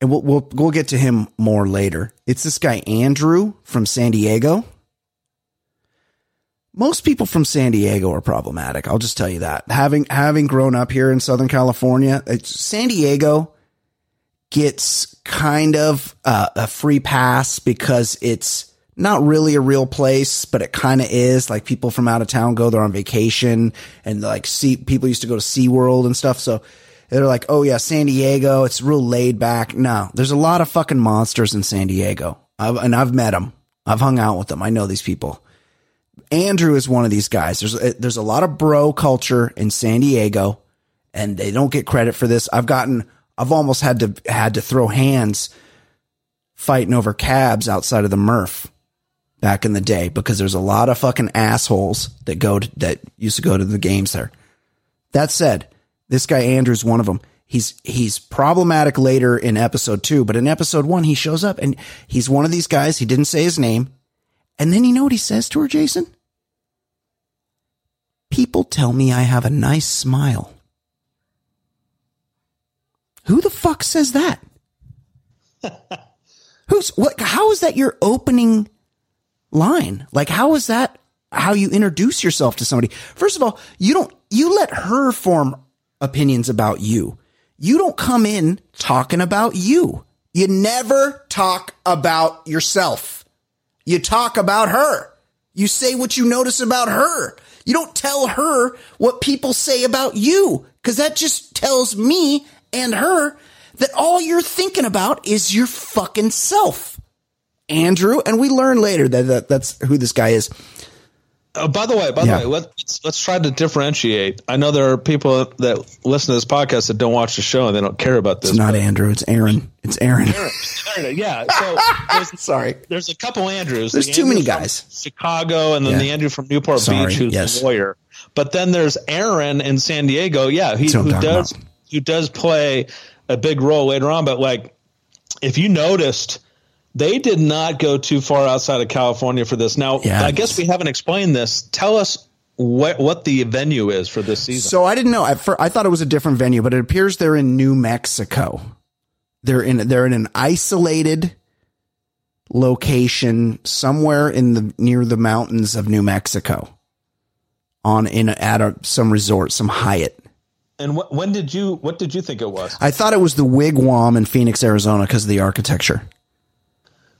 and we'll, we'll, we'll get to him more later. It's this guy, Andrew from San Diego. Most people from San Diego are problematic. I'll just tell you that. Having, having grown up here in Southern California, it's, San Diego gets kind of uh, a free pass because it's not really a real place, but it kind of is. Like people from out of town go there on vacation and like see people used to go to SeaWorld and stuff. So they're like, oh yeah, San Diego, it's real laid back. No, there's a lot of fucking monsters in San Diego. I've, and I've met them. I've hung out with them. I know these people. Andrew is one of these guys. There's a, there's a lot of bro culture in San Diego, and they don't get credit for this. I've gotten, I've almost had to had to throw hands fighting over cabs outside of the Murph back in the day because there's a lot of fucking assholes that go to, that used to go to the games there. That said, this guy Andrew's one of them. He's he's problematic later in episode two, but in episode one he shows up and he's one of these guys. He didn't say his name, and then you know what he says to her, Jason? People tell me I have a nice smile. Who the fuck says that? Who's what? How is that your opening line? Like, how is that how you introduce yourself to somebody? First of all, you don't, you let her form opinions about you. You don't come in talking about you. You never talk about yourself. You talk about her. You say what you notice about her. You don't tell her what people say about you because that just tells me and her that all you're thinking about is your fucking self. Andrew, and we learn later that, that that's who this guy is. Uh, by the way, by Yeah. the way, let's let's try to differentiate. I know there are people that listen to this podcast that don't watch the show and they don't care about this. It's not Andrew, it's Aaron. It's Aaron. yeah. So there's, Sorry. there's a couple Andrews. There's The too Andrew many guys. Chicago, and then Yeah. the Andrew from Newport Sorry, Beach, who's yes. a lawyer. But then there's Aaron in San Diego. Yeah, he That's what I'm who does about. who does play a big role later on. But like, if you noticed. They did not go too far outside of California for this. Now, Yeah. I guess we haven't explained this. Tell us what what the venue is for this season. So I didn't know. At first, I thought it was a different venue, but it appears they're in New Mexico. They're in they're in an isolated location somewhere in the near the mountains of New Mexico. On in at a, some resort, some Hyatt. and wh- when did you? What did you think it was? I thought it was the Wigwam in Phoenix, Arizona, because of the architecture.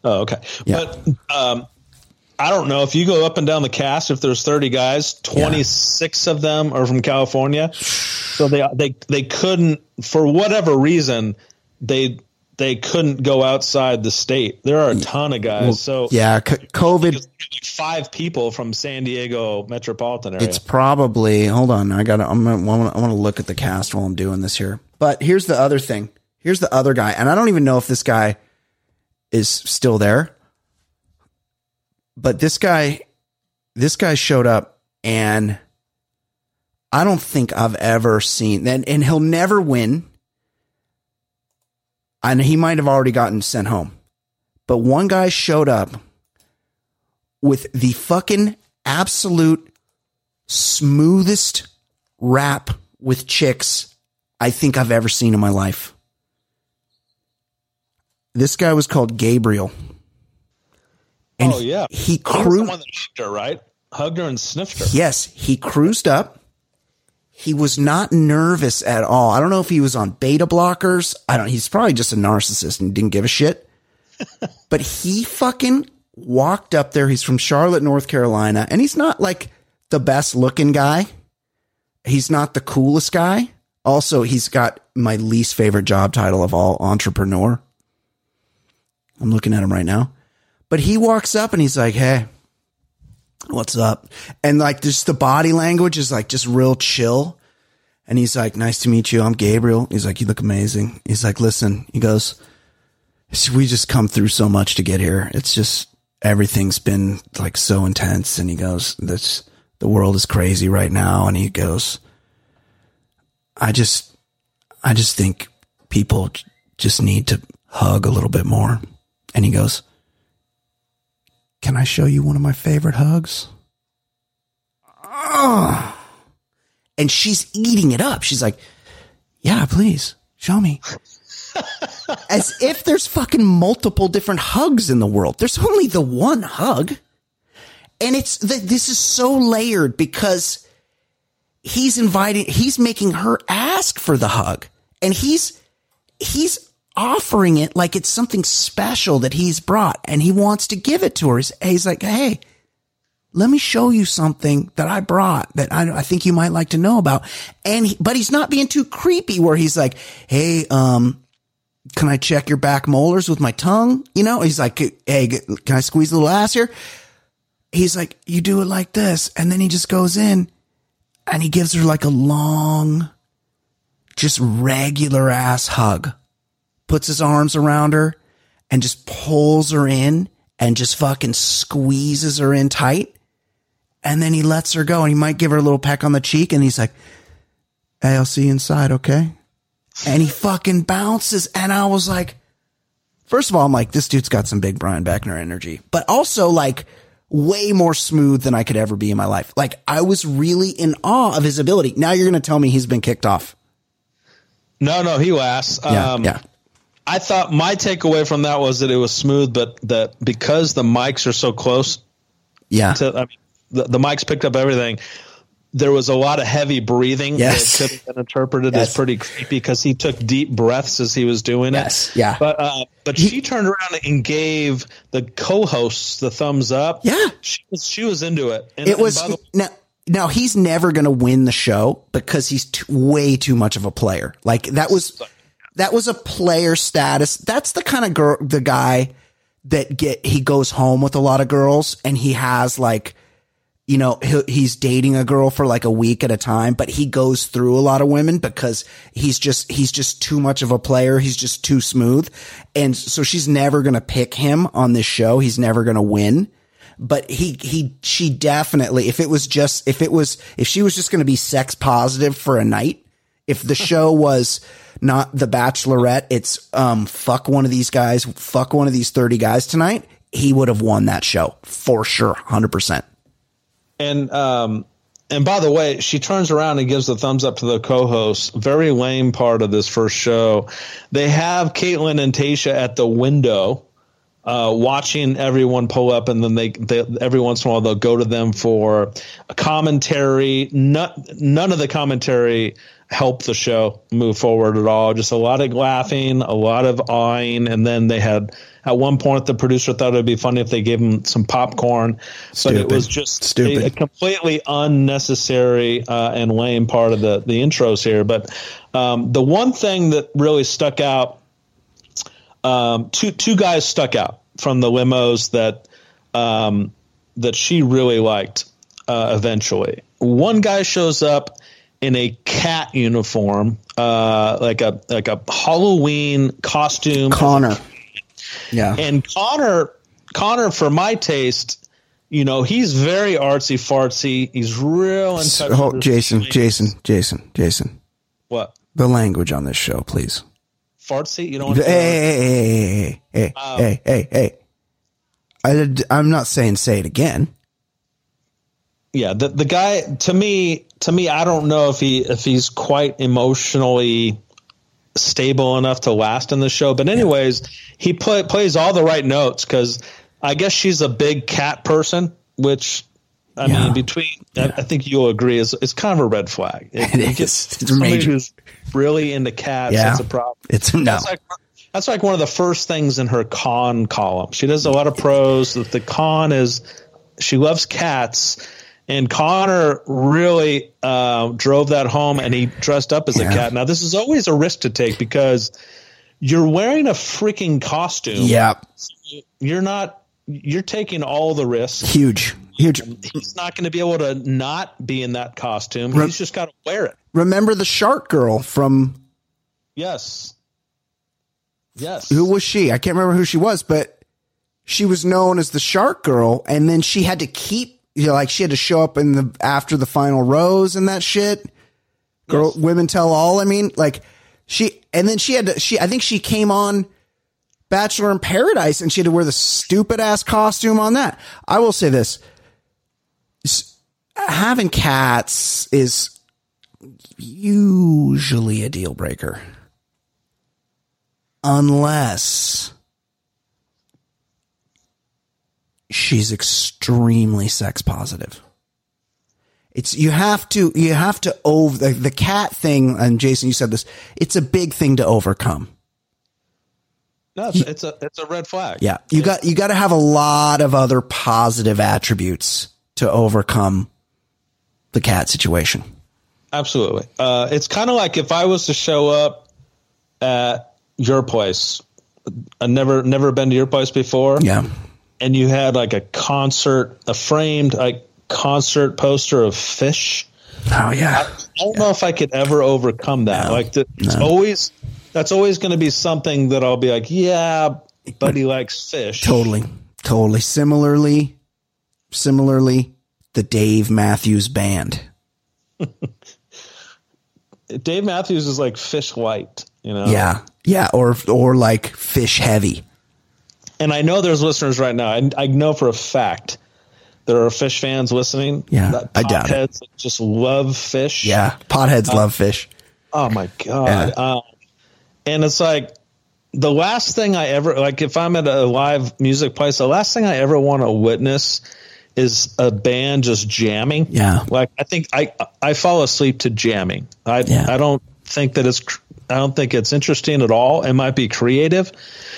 Oh, okay. Yeah. But um, I don't know if you go up and down the cast. If there's 30 guys, 26 of them are from California. So they they they couldn't for whatever reason they they couldn't go outside the state. There are a ton of guys. so Yeah, c- COVID. five people from San Diego metropolitan area. It's probably hold on. I got. I'm. Gonna, I want to look at the cast while I'm doing this here. But here's the other thing. here's the other guy, and I don't even know if this guy is still there. But this guy, this guy showed up, and I don't think I've ever seen, and, and he'll never win. And he might have already gotten sent home. But one guy showed up with the fucking absolute smoothest rap with chicks I think I've ever seen in my life. This guy was called Gabriel. And oh yeah, he, he He was the cruised. one that hugged her, right? Hugged her and sniffed her. Yes, he cruised up. He was not nervous at all. I don't know if he was on beta blockers. I don't. He's probably just a narcissist and didn't give a shit. but he fucking walked up there. He's from Charlotte, North Carolina, and he's not like the best looking guy. He's not the coolest guy. Also, he's got my least favorite job title of all, entrepreneur. I'm looking at him right now. But he walks up and he's like, "Hey, what's up? And like just the body language is like just real chill. And he's like, nice to meet you. I'm Gabriel. He's like, you look amazing. He's like, listen, he goes, we just come through so much to get here. It's just everything's been like so intense. And he goes, this, the world is crazy right now. And he goes, I just, I just think people just need to hug a little bit more. And he goes, can I show you one of my favorite hugs? Oh. And she's eating it up. She's like, yeah, please show me. As if there's fucking multiple different hugs in the world. There's only the one hug. And it's th- this is so layered because he's inviting, he's making her ask for the hug and he's, he's offering it like it's something special that he's brought and he wants to give it to her. He's, like, Hey, let me show you something that I brought that I, I think you might like to know about. And, he, but he's not being too creepy where he's like, Hey, um, can I check your back molars with my tongue? You know, he's like, Hey, can I squeeze a little ass here? He's like, you do it like this. And then he just goes in and he gives her like a long, just regular ass hug, puts his arms around her and just pulls her in and just fucking squeezes her in tight. And then he lets her go and he might give her a little peck on the cheek and he's like, Hey, I'll see you inside. Okay. And he fucking bounces. And I was like, first of all, I'm like, this dude's got some big Brian Beckner energy, but also like way more smooth than I could ever be in my life. Like I was really in awe of his ability. Now you're going to tell me he's been kicked off. No, no, he lasts. Yeah. um, yeah. I thought my takeaway from that was that it was smooth, but that because the mics are so close Yeah. to, I mean, the, the mics picked up everything. There was a lot of heavy breathing Yes. that could have been interpreted Yes. as pretty creepy because he took deep breaths as he was doing Yes. it. Yeah. But uh, but she turned around and gave the co-hosts the thumbs up. Yeah. She was she was into it. And, it was the- now. Now he's never going to win the show because he's too, way too much of a player. Like that was that was a player status. That's the kind of girl, the guy that get he goes home with a lot of girls and he has like you know he, he's dating a girl for like a week at a time but he goes through a lot of women because he's just he's just too much of a player. He's just too smooth. And so she's never going to pick him on this show. He's never going to win. But he he she definitely if it was just if it was if she was just going to be sex positive for a night if the show was not the bachelorette it's um fuck one of these guys fuck one of these 30 guys tonight he would have won that show for sure 100% And um and by the way, she turns around and gives the thumbs up to the co-host. Very lame part of this first show. They have Kaitlyn and Tayshia at the window, uh, watching everyone pull up, and then they, they every once in a while they'll go to them for a commentary. None, none of the commentary helped the show move forward at all. Just a lot of laughing, a lot of eyeing, and then they had at one point the producer thought it'd be funny if they gave him some popcorn, but it was just Stupid. a, a completely unnecessary uh, and lame part of the the intros here. But um, the one thing that really stuck out, um, two two guys stuck out from the limos that um, that she really liked. Uh, eventually, one guy shows up in a cat uniform, uh, like a like a Halloween costume. Connor. Yeah. And Connor, Connor, for my taste, you know, he's very artsy fartsy. He's real in touch. So, with hold- Jason. Jason, Jason, Jason. what The language on this show, please. fartsy? You don't Hey, want to hey, hey, hey, hey, Oh. hey, hey, hey. I did, I'm not saying say it again. Yeah the the guy to me to me I don't know if he if he's quite emotionally stable enough to last in the show but anyways he play, plays all the right notes because I guess she's a big cat person which I Yeah. mean between I, I think you'll agree is it's kind of a red flag It you is. get It's somebody major. who's really into cats Yeah. that's a problem It's no. that's like that's like one of the first things in her con column. She does a lot of prose. That the con is she loves cats, and Connor really uh, drove that home, and he dressed up as Yeah. a cat. Now this is always a risk to take because you're wearing a freaking costume. Yeah. you're not. You're taking all the risks. Huge. Huge. He's not going to be able to not be in that costume. Re- He's just got to wear it. Remember the shark girl from Yes. Yes. who was she? I can't remember who she was, but she was known as the shark girl, and then she had to keep you know, like she had to show up in the after the final rose and that shit. Girl, women tell all. I mean, like she, and then she had to. She, I think she came on Bachelor in Paradise, and she had to wear the stupid ass costume on that. I will say this: having cats is usually a deal breaker unless she's extremely sex positive. It's you have to you have to over the, the cat thing and Jason you said this it's a big thing to overcome. No, it's, it's a it's a red flag. Yeah. You got you got to have a lot of other positive attributes to overcome the cat situation. Absolutely. Uh, it's kind of like if I was to show up at your place. I've never never been to your place before. Yeah. And you had like a concert, a framed like concert poster of Phish. Oh yeah. I don't know if I could ever overcome that. No. like the, it's always that's always going to be something that I'll be like, yeah, buddy likes Phish. Totally. Totally. Similarly, similarly, the Dave Matthews Band. Dave Matthews is like Phish light, you know. Yeah. Yeah. Or, or like Phish heavy. And I know there's listeners right now. I, I know for a fact there are Phish fans listening. Yeah, that I doubt it. Just love Phish. Yeah. Potheads love Phish. Oh my god. Yeah. Um, and it's like the last thing I ever like if I'm at a live music place, the last thing I ever want to witness is a band just jamming. Yeah. Like I think I I fall asleep to jamming. I Yeah. I don't think that it's I don't think it's interesting at all. It might be creative.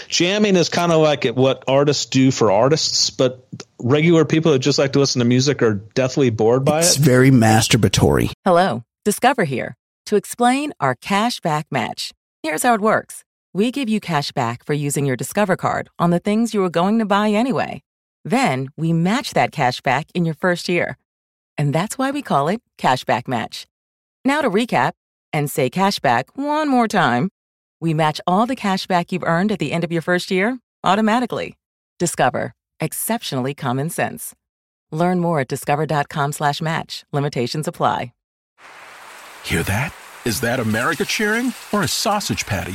Jamming is kind of like what artists do for artists, but regular people that just like to listen to music are deathly bored by It's it. It's very masturbatory. Hello, Discover here to explain our cash back match. Here's how it works we give you cash back for using your Discover card on the things you were going to buy anyway. Then we match that cash back in your first year. And that's why we call it Cashback Match. Now to recap and say cashback one more time. We match all the cash back you've earned at the end of your first year automatically. Discover. Exceptionally common sense. Learn more at discover.com slash match. Limitations apply. Hear that? Is that America cheering or a sausage patty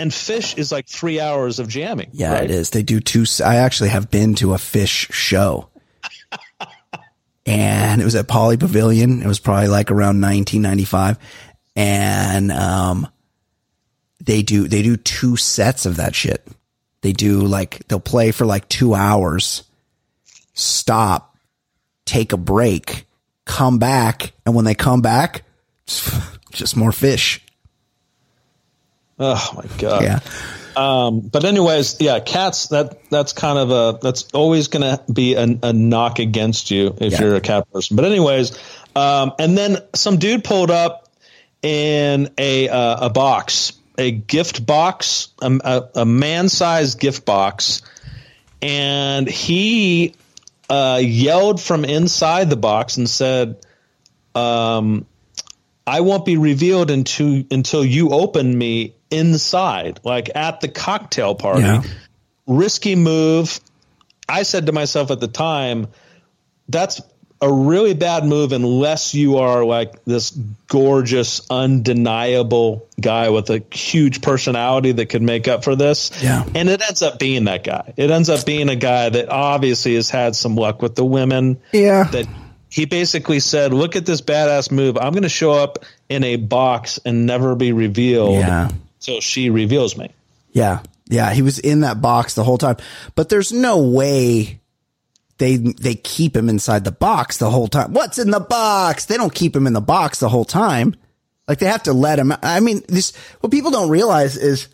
And Phish is like three hours of jamming. Yeah, right? it is. They do two. I actually have been to a Phish show. and it was at Pauley Pavilion. It was probably like around 1995. And, um, they do, they do two sets of that shit. They do like, they'll play for like two hours, stop, take a break, come back. And when they come back, just more Phish. Oh my god. Yeah. Um, but anyways, yeah, cats. That that's kind of a that's always going to be a, a, knock against you if Yeah. you're a cat person. But anyways, um, and then some dude pulled up in a uh, a box, a gift box, a, a, a man sized gift box, and he uh, yelled from inside the box and said, um, "I won't be revealed until until you open me inside, like at the cocktail party." Yeah. Risky move. I said to myself at the time, "That's." A really bad move unless you are like this gorgeous, undeniable guy with a huge personality that could make up for this. Yeah. And it ends up being that guy. It ends up being a guy that obviously has had some luck with the women Yeah. that he basically said, "Look at this badass move. I'm going to show up in a box and never be revealed Yeah. Until she reveals me." Yeah. Yeah. He was in that box the whole time, but there's no way they, they keep him inside the box the whole time. What's in the box? They don't keep him in the box the whole time. Like they have to let him. I mean, this, what people don't realize is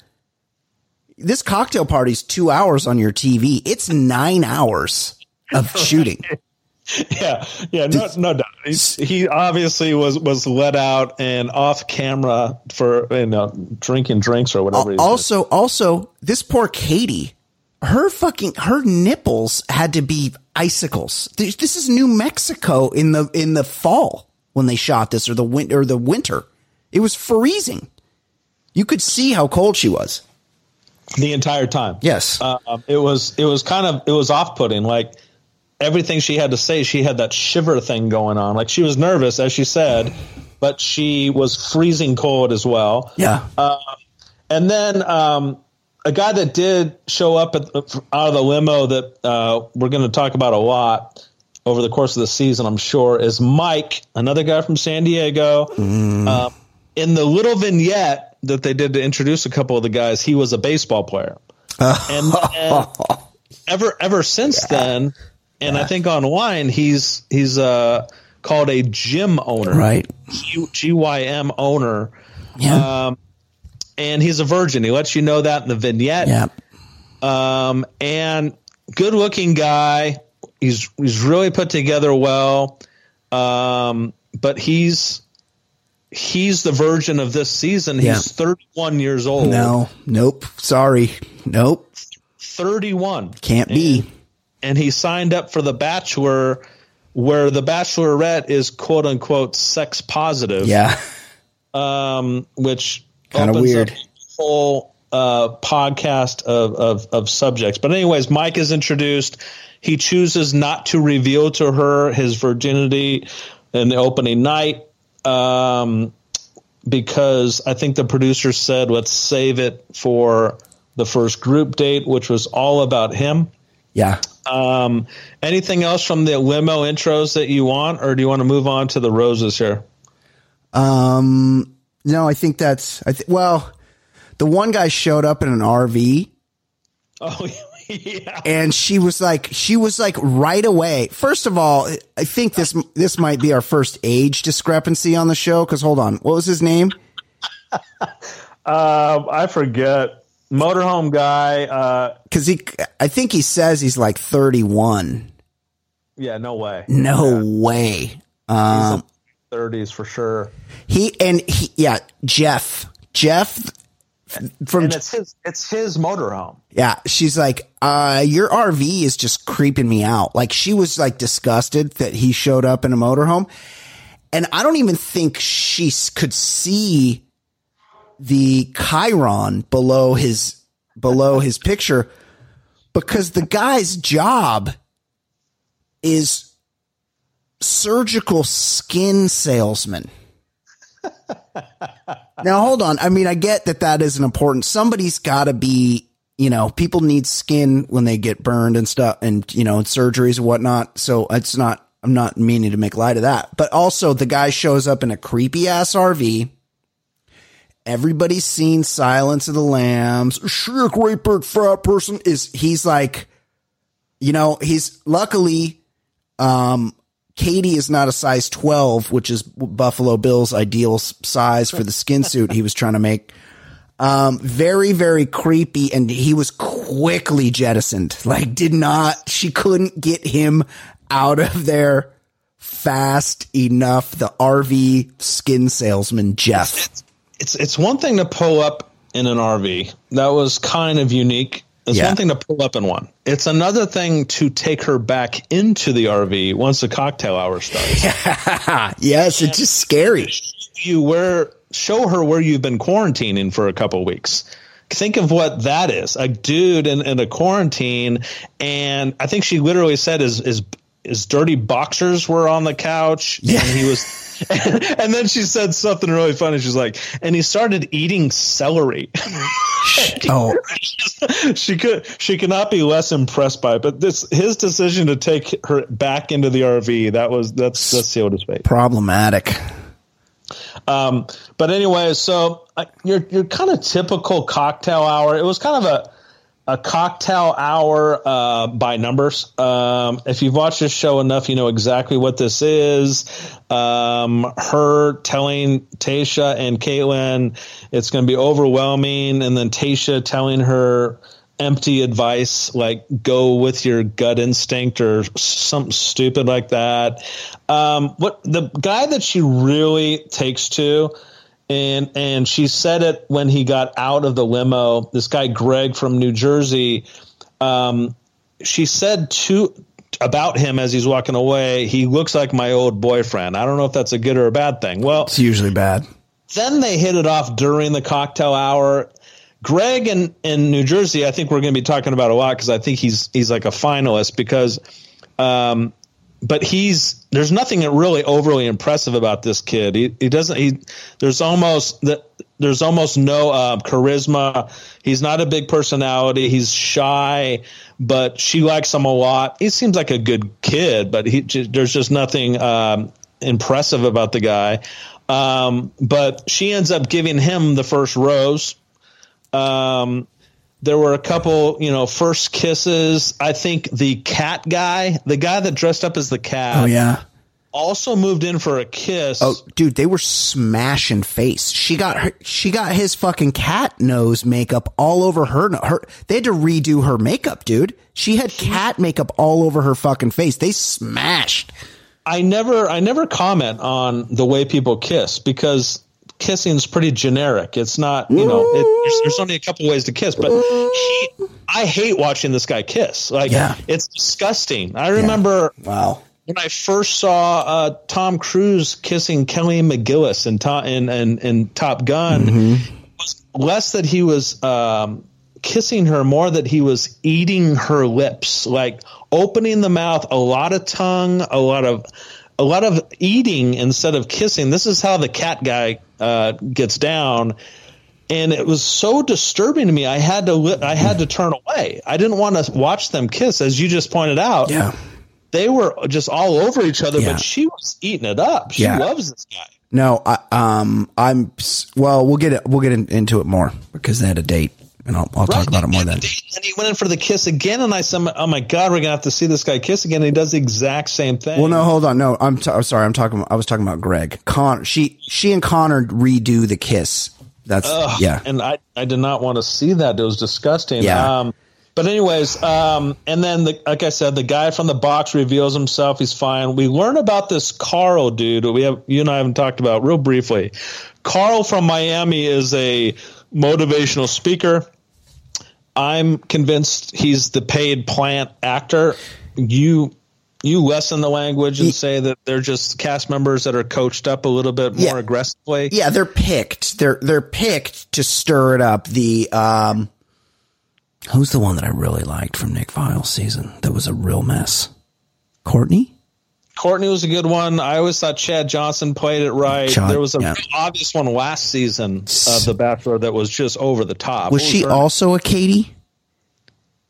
this cocktail party's two hours on your TV. It's nine hours of shooting. Yeah, yeah, no, no doubt. He's, he obviously was was let out and off camera for you know drinking drinks or whatever. also, also, this poor Katie, her fucking her nipples had to be icicles. This, this is New Mexico in the in the fall when they shot this, or the winter, or the winter. It was freezing. You could see how cold she was. the entire time. Yes. um, it was it was kind of it was off putting. Like everything she had to say, she had that shiver thing going on. Like she was nervous, as she said, but she was freezing cold as well. Yeah. And then um, a guy that did show up at, out of the limo that uh, we're going to talk about a lot over the course of the season, I'm sure, is Mike, another guy from San Diego. Um, in the little vignette that they did to introduce a couple of the guys, he was a baseball player. and, and ever ever since then, and I think online he's he's uh, called a gym owner, Right. GYM owner. Yeah. Um, and he's a virgin. He lets you know that in the vignette. yeah. Um, and good looking guy. He's he's really put together well. Um, but he's he's the virgin of this season. Yeah. He's 31 years old. No. Nope. Sorry. Nope. 31. Can't be. and he signed up for the Bachelor, where the Bachelorette is quote unquote sex positive. Yeah. um, which Kinda weird. up whole uh, podcast of, of of subjects. But anyways, Mike is introduced. He chooses not to reveal to her his virginity in the opening night. Um, because I think the producer said, let's save it for the first group date, which was all about him. Yeah. Um, anything else from the limo intros that you want, or do you want to move on to the roses here? Um, no, I think that's, I th- well, the one guy showed up in an RV Oh, yeah. and she was like, she was like right away. First of all, I think this, this might be our first age discrepancy on the show. Cause hold on. What was his name? Uh, I forget. Motorhome guy. Uh, Cause he, I think he says he's like 31. yeah, no way. No way. Um, Thirties for sure. he, and he, yeah, Jeff, Jeff from And it's his. It's his motorhome. Yeah, she's like, uh, your RV is just creeping me out. Like she was like disgusted that he showed up in a motorhome. And I don't even think she could see the Chiron below his, below his picture because the guy's job is surgical skin salesman. Now hold on. I mean, I get that that isn't important. Somebody's got to be, you know, people need skin when they get burned and stuff, and you know, and surgeries and whatnot. So it's not. I'm not meaning to make light of that. But also, the guy shows up in a creepy ass RV. Everybody's seen Silence of the Lambs. A great big fat person? Is he's like, you know, he's luckily um, Katie is not a size 12, which is Buffalo Bill's ideal size for the skin suit he was trying to make. Um, very, very creepy. And he was quickly jettisoned. Like, did not, she couldn't get him out of there fast enough. The RV skin salesman, Jeff. It's, it's one thing to pull up in an RV. That was kind of unique. It's Yeah. one thing to pull up in one. It's another thing to take her back into the RV once the cocktail hour starts. yes, it's just scary. you where show her where you've been quarantining for a couple weeks. Think of what that is. A dude in, in a quarantine and I think she literally said his his his dirty boxers were on the couch Yeah. and he was and then she said something really funny. She's like, and he started eating celery. Oh, she could she could not be less impressed by it. But this his decision to take her back into the RV, that was that's that's sealed his fate. problematic. Um, but anyway, so uh, your your kind of typical cocktail hour. It was kind of a a cocktail hour uh, by numbers. Um, if you've watched this show enough, you know exactly what this is. Um, her telling Tayshia and Kaitlyn it's going to be overwhelming, and then Tayshia telling her empty advice like go with your gut instinct or something stupid like that. Um, what the guy that she really takes to and and she said it when he got out of the limo. This guy Greg from New Jersey, um, she said to about him as he's walking away. He looks like my old boyfriend. I don't know if that's a good or a bad thing. Well, It's usually bad. then they hit it off during the cocktail hour. Greg in, in New Jersey, I think we're going to be talking about a lot because I think he's he's like a finalist because, um, but he's there's nothing really overly impressive about this kid. He, he doesn't he there's almost that there's almost no uh, charisma. He's not a big personality. He's shy, but she likes him a lot. He seems like a good kid, but he there's just nothing um, impressive about the guy. Um, but she ends up giving him the first rose. Um, there were a couple, you know, first kisses. I think the cat guy, the guy that dressed up as the cat, Oh yeah. also moved in for a kiss. Oh, dude, they were smashing face. She got her, she got his fucking cat nose makeup all over her. Her they had to redo her makeup, dude. She had cat makeup all over her fucking face. They smashed. I never, I never comment on the way people kiss because kissing is pretty generic. It's not, you know, it, there's, there's only a couple ways to kiss. But he, I hate watching this guy kiss. Like, Yeah. it's disgusting. I remember Wow. when I first saw uh, Tom Cruise kissing Kelly McGillis in, to- in, in, in Top Gun, it was less that he was um, kissing her, more that he was eating her lips, like opening the mouth, a lot of tongue, a lot of a lot of eating instead of kissing. This is how the cat guy uh, gets down. And it was so disturbing to me. I had to li- I had to turn away. I didn't want to watch them kiss, as you just pointed out Yeah. they were just all over each other, Yeah. but she was eating it up. She Yeah. loves this guy. No, I, um, I'm well. We'll get it. We'll get in, into it more because they had a date, and I'll, I'll talk about it more then. And he went in for the kiss again, and I said, "Oh my god, we're gonna have to see this guy kiss again." And he does the exact same thing. Well, no, hold on. No, I'm, t- I'm sorry. I'm talking. I was talking about Greg. Con. She she and Connor redo the kiss. That's yeah. and I, I did not want to see that. It was disgusting. Yeah. Um, but anyways, um, and then the, like I said, the guy from the box reveals himself. He's fine. We learn about this Karl dude. who We have you and I haven't talked about real briefly. Karl from Miami is a motivational speaker. I'm convinced he's the paid plant actor. You you lessen the language and say that they're just cast members that are coached up a little bit more Yeah. aggressively. Yeah, they're picked. They're they're picked to stir it up. The um, who's the one that I really liked from Nick Viall's season? That was a real mess. Courtney. Courtney was a good one. I always thought Chad Johnson played it right. Chad- there was a yeah. obvious one last season of The Bachelor that was just over the top. Was What she her- also a Katie?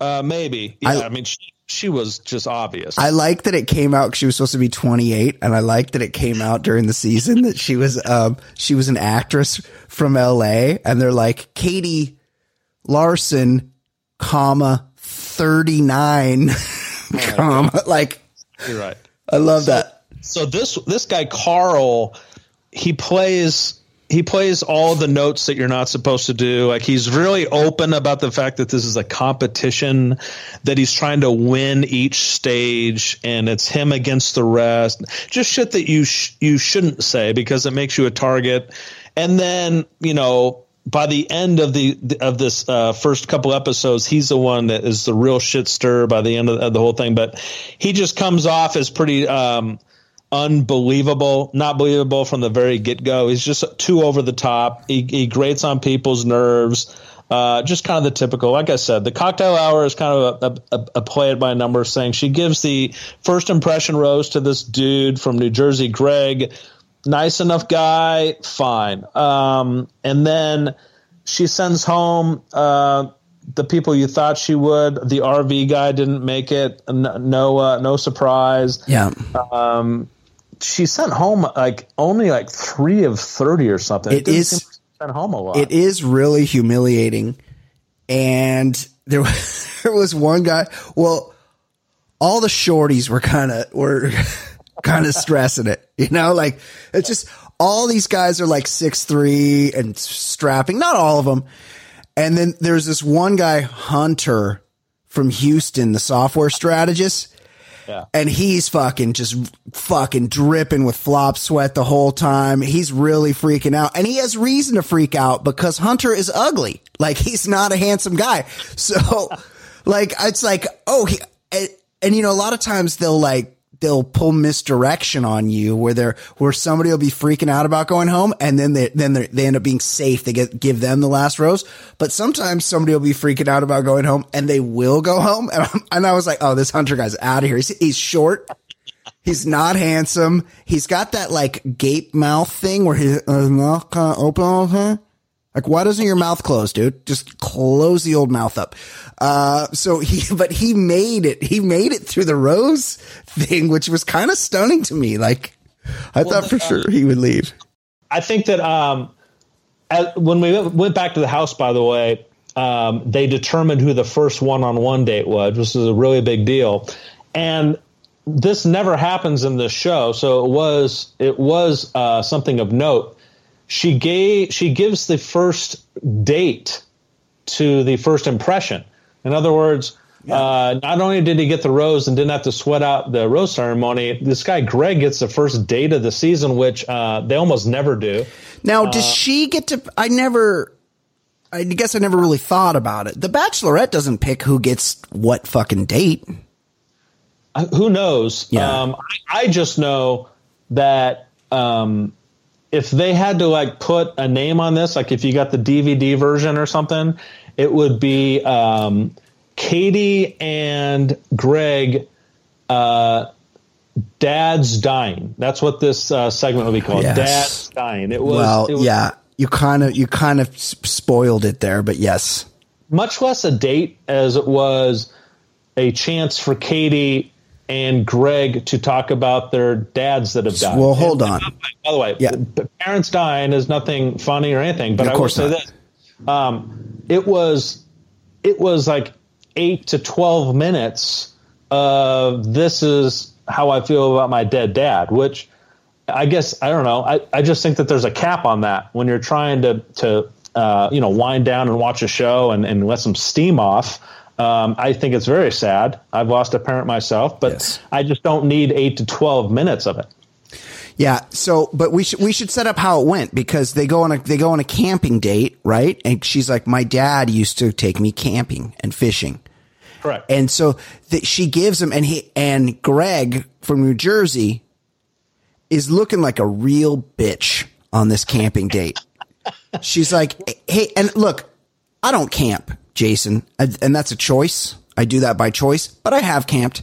Uh, maybe. Yeah, I- I, mean, she, she was just obvious. I like that it came out. She was supposed to be 28, and I like that it came out during the season that she was um she was an actress from L.A. And they're like Katie Larson, comma 39, comma like You're right. I love that. So this this guy Karl, he plays he plays all the notes that you're not supposed to do. Like he's really open about the fact that this is a competition, that he's trying to win each stage, and it's him against the rest. Just shit that you sh- you shouldn't say because it makes you a target. And then you know by the end of the of this uh, first couple episodes, he's the one that is the real shit stir by the end of, the whole thing. But he just comes off as pretty. Um, unbelievable, not believable from the very get go. He's just too over the top. He, he grates on people's nerves. Uh, just kind of the typical, like I said, the cocktail hour is kind of a, a, a play it by numbers thing. She gives the first impression rose to this dude from New Jersey, Greg. Nice enough guy, fine. Um, and then she sends home uh, the people you thought she would. The RV guy didn't make it. No, uh, no surprise. Yeah. Um, she sent home like only like three of thirty or something. It, it is sent home a lot. It is really humiliating. And there, there was one guy. Well, all the shorties were kind of were kind of stressing it. You know, like it's just all these guys are like six three and strapping. Not all of them. And then there's this one guy, Hunter from Houston, the software strategist yeah. And he's fucking just fucking dripping with flop sweat the whole time. He's really freaking out. And he has reason to freak out because Hunter is ugly. Like he's not a handsome guy. So like it's like, oh, he, and, and you know, a lot of times they'll like they'll pull misdirection on you where they're where somebody will be freaking out about going home and then they then they end up being safe. They get give them the last rose. But sometimes somebody will be freaking out about going home and they will go home. And, and i was like oh this hunter guy's out of here. He's, he's short. He's not handsome. He's got that like gape mouth thing where his uh, mouth kind of open like, why doesn't your mouth close, dude? Just close the old mouth up. Uh, so he, but he made it. He made it through the rose thing, which was kind of stunning to me. Like, I well, thought for uh, sure he would leave. I think that, um, as, when we went back to the house, by the way, um, they determined who the first one-on-one date was, which is a really big deal. And this never happens in this show, so it was it was uh, something of note she gave she gives the first date to the first impression. In other words, yeah. uh, not only did he get the rose and didn't have to sweat out the rose ceremony, this guy Greg gets the first date of the season, which uh, they almost never do. Now, does uh, she get to? I never. I guess I never really thought about it. The Bachelorette doesn't pick who gets what fucking date. Uh, who knows? Yeah. Um, I, I, just know that um, if they had to like put a name on this, like if you got the DVD version or something, it would be um, Katie and Greg. Uh, Dad's dying. That's what this uh, segment would be called. Yes. Dad's dying. It was. Well, it was, yeah. You kind of you kind of spoiled it there, but yes. Much less a date as it was a chance for Katie and Greg to talk about their dads that have died. Well, hold on. By the way, yeah. parents dying is nothing funny or anything, but I will say not. this: um, it was it was like eight to twelve minutes of this is how I feel about my dead dad, which I guess I don't know. I, I just think that there's a cap on that when you're trying to to uh, you know wind down and watch a show and, and let some steam off. Um, I think it's very sad. I've lost a parent myself, but yes. I just don't need eight to twelve minutes of it. Yeah. So, but we should we should set up how it went because they go on a they go on a camping date, right? And she's like, my dad used to take me camping and fishing. Correct. And so the, she gives him, and he and Greg from New Jersey is looking like a real bitch on this camping date. She's like, hey, and look, I don't camp. Jason, and that's a choice. I do that by choice, but I have camped.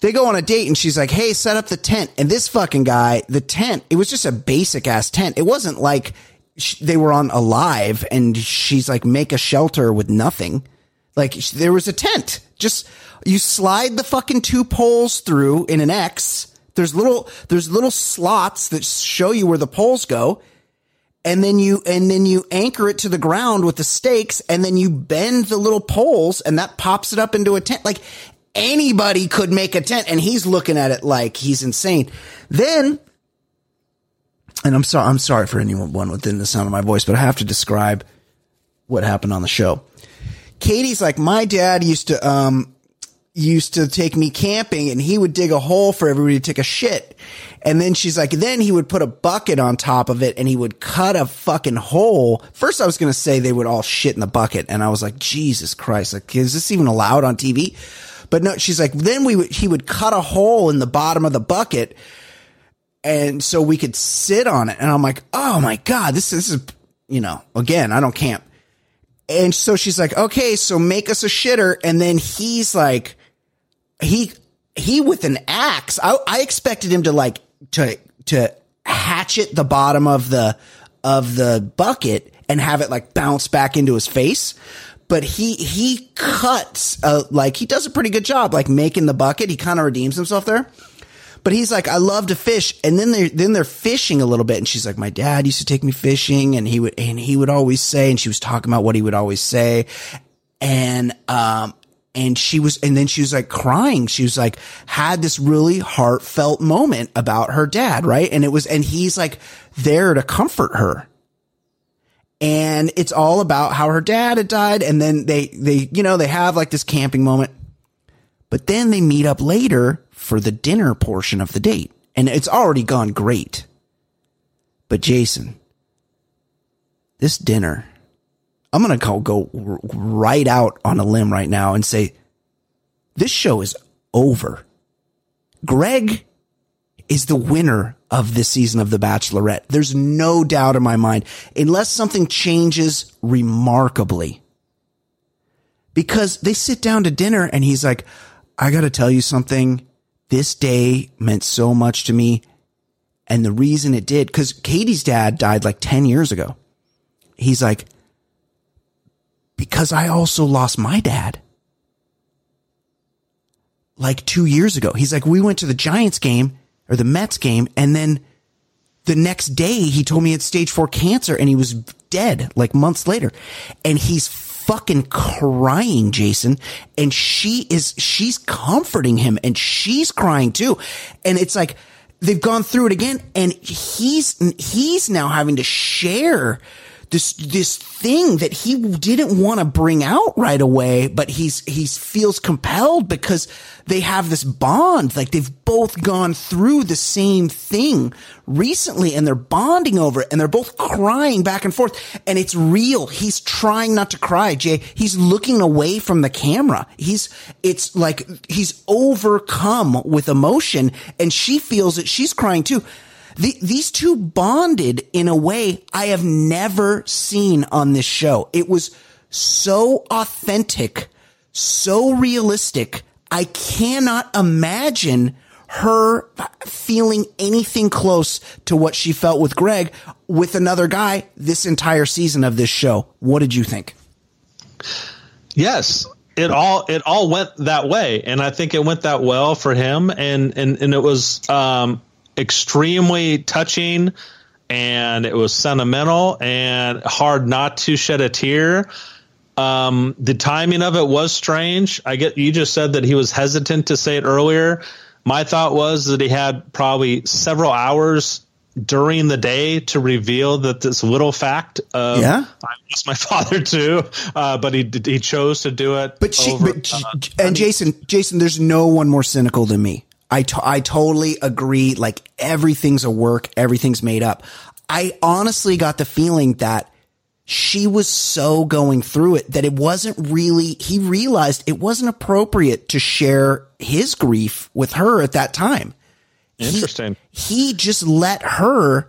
They go on a date and she's like, Hey, set up the tent. And this fucking guy, the tent, it was just a basic ass tent. It wasn't like they were on Alive and she's like, make a shelter with nothing. Like there was a tent. Just you slide the fucking two poles through in an X. There's little, there's little slots that show you where the poles go and then you and then you anchor it to the ground with the stakes and then you bend the little poles and that pops it up into a tent like anybody could make a tent and he's looking at it like he's insane then and I'm sorry, I'm sorry for anyone within the sound of my voice, but I have to describe what happened on the show. Katie's like, my dad used to, um, used to take me camping and he would dig a hole for everybody to take a shit. And then she's like, then he would put a bucket on top of it and he would cut a fucking hole. First, I was going to say they would all shit in the bucket. And I was like, Jesus Christ, like, is this even allowed on TV? But no, she's like, then we would, he would cut a hole in the bottom of the bucket. And so we could sit on it. And I'm like, oh my God, this, this is, you know, again, I don't camp. And so she's like, okay, so make us a shitter. And then he's like, he, he with an axe. I, I expected him to like, to, to hatchet the bottom of the, of the bucket and have it like bounce back into his face. But he, he cuts, uh, like he does a pretty good job, like making the bucket. He kind of redeems himself there. But he's like, I love to fish. And then they're, then they're fishing a little bit. And she's like, my dad used to take me fishing and he would, and he would always say, and she was talking about what he would always say. And, um, and she was, and then she was like crying. She was like, had this really heartfelt moment about her dad, right? And it was, and he's like there to comfort her. And it's all about how her dad had died. And then they, they, you know, they have like this camping moment, but then they meet up later for the dinner portion of the date. And it's already gone great. But Jason, this dinner, I'm going to go, right out on a limb right now and say this show is over. Greg is the winner of this season of The Bachelorette. There's no doubt in my mind, unless something changes remarkably. Because they sit down to dinner and he's like, I got to tell you something this day meant so much to me. And the reason it did, because Katie's dad died like 10 years ago. He's like, because I also lost my dad like two years ago. He's like, we went to the Giants game or the Mets game. And then the next day he told me had stage four cancer and he was dead like months later. And he's fucking crying, Jason. And she is, she's comforting him and she's crying too. And it's like, they've gone through it again and he's, he's now having to share this this thing that he didn't want to bring out right away, but he's he feels compelled because they have this bond. Like they've both gone through the same thing recently and they're bonding over it and they're both crying back and forth and it's real. He's trying not to cry, Jay. He's looking away from the camera. He's, it's like he's overcome with emotion and she feels that she's crying too. The, these two bonded in a way I have never seen on this show. It was so authentic, so realistic. I cannot imagine her feeling anything close to what she felt with Greg with another guy this entire season of this show. What did you think? Yes, it all it all went that way, and I think it went that well for him, and and and it was um, extremely touching and it was sentimental and hard not to shed a tear. Um, the timing of it was strange. I get you just said that he was hesitant to say it earlier. My thought was that he had probably several hours during the day to reveal that this little fact of yeah. I lost my father too, uh, but he he chose to do it. But she, over, but, uh, and Jason, Jason, there's no one more cynical than me. I, to- I totally agree. Like everything's a work. Everything's made up. I honestly got the feeling that she was so going through it that it wasn't really, he realized it wasn't appropriate to share his grief with her at that time. Interesting. He, he just let her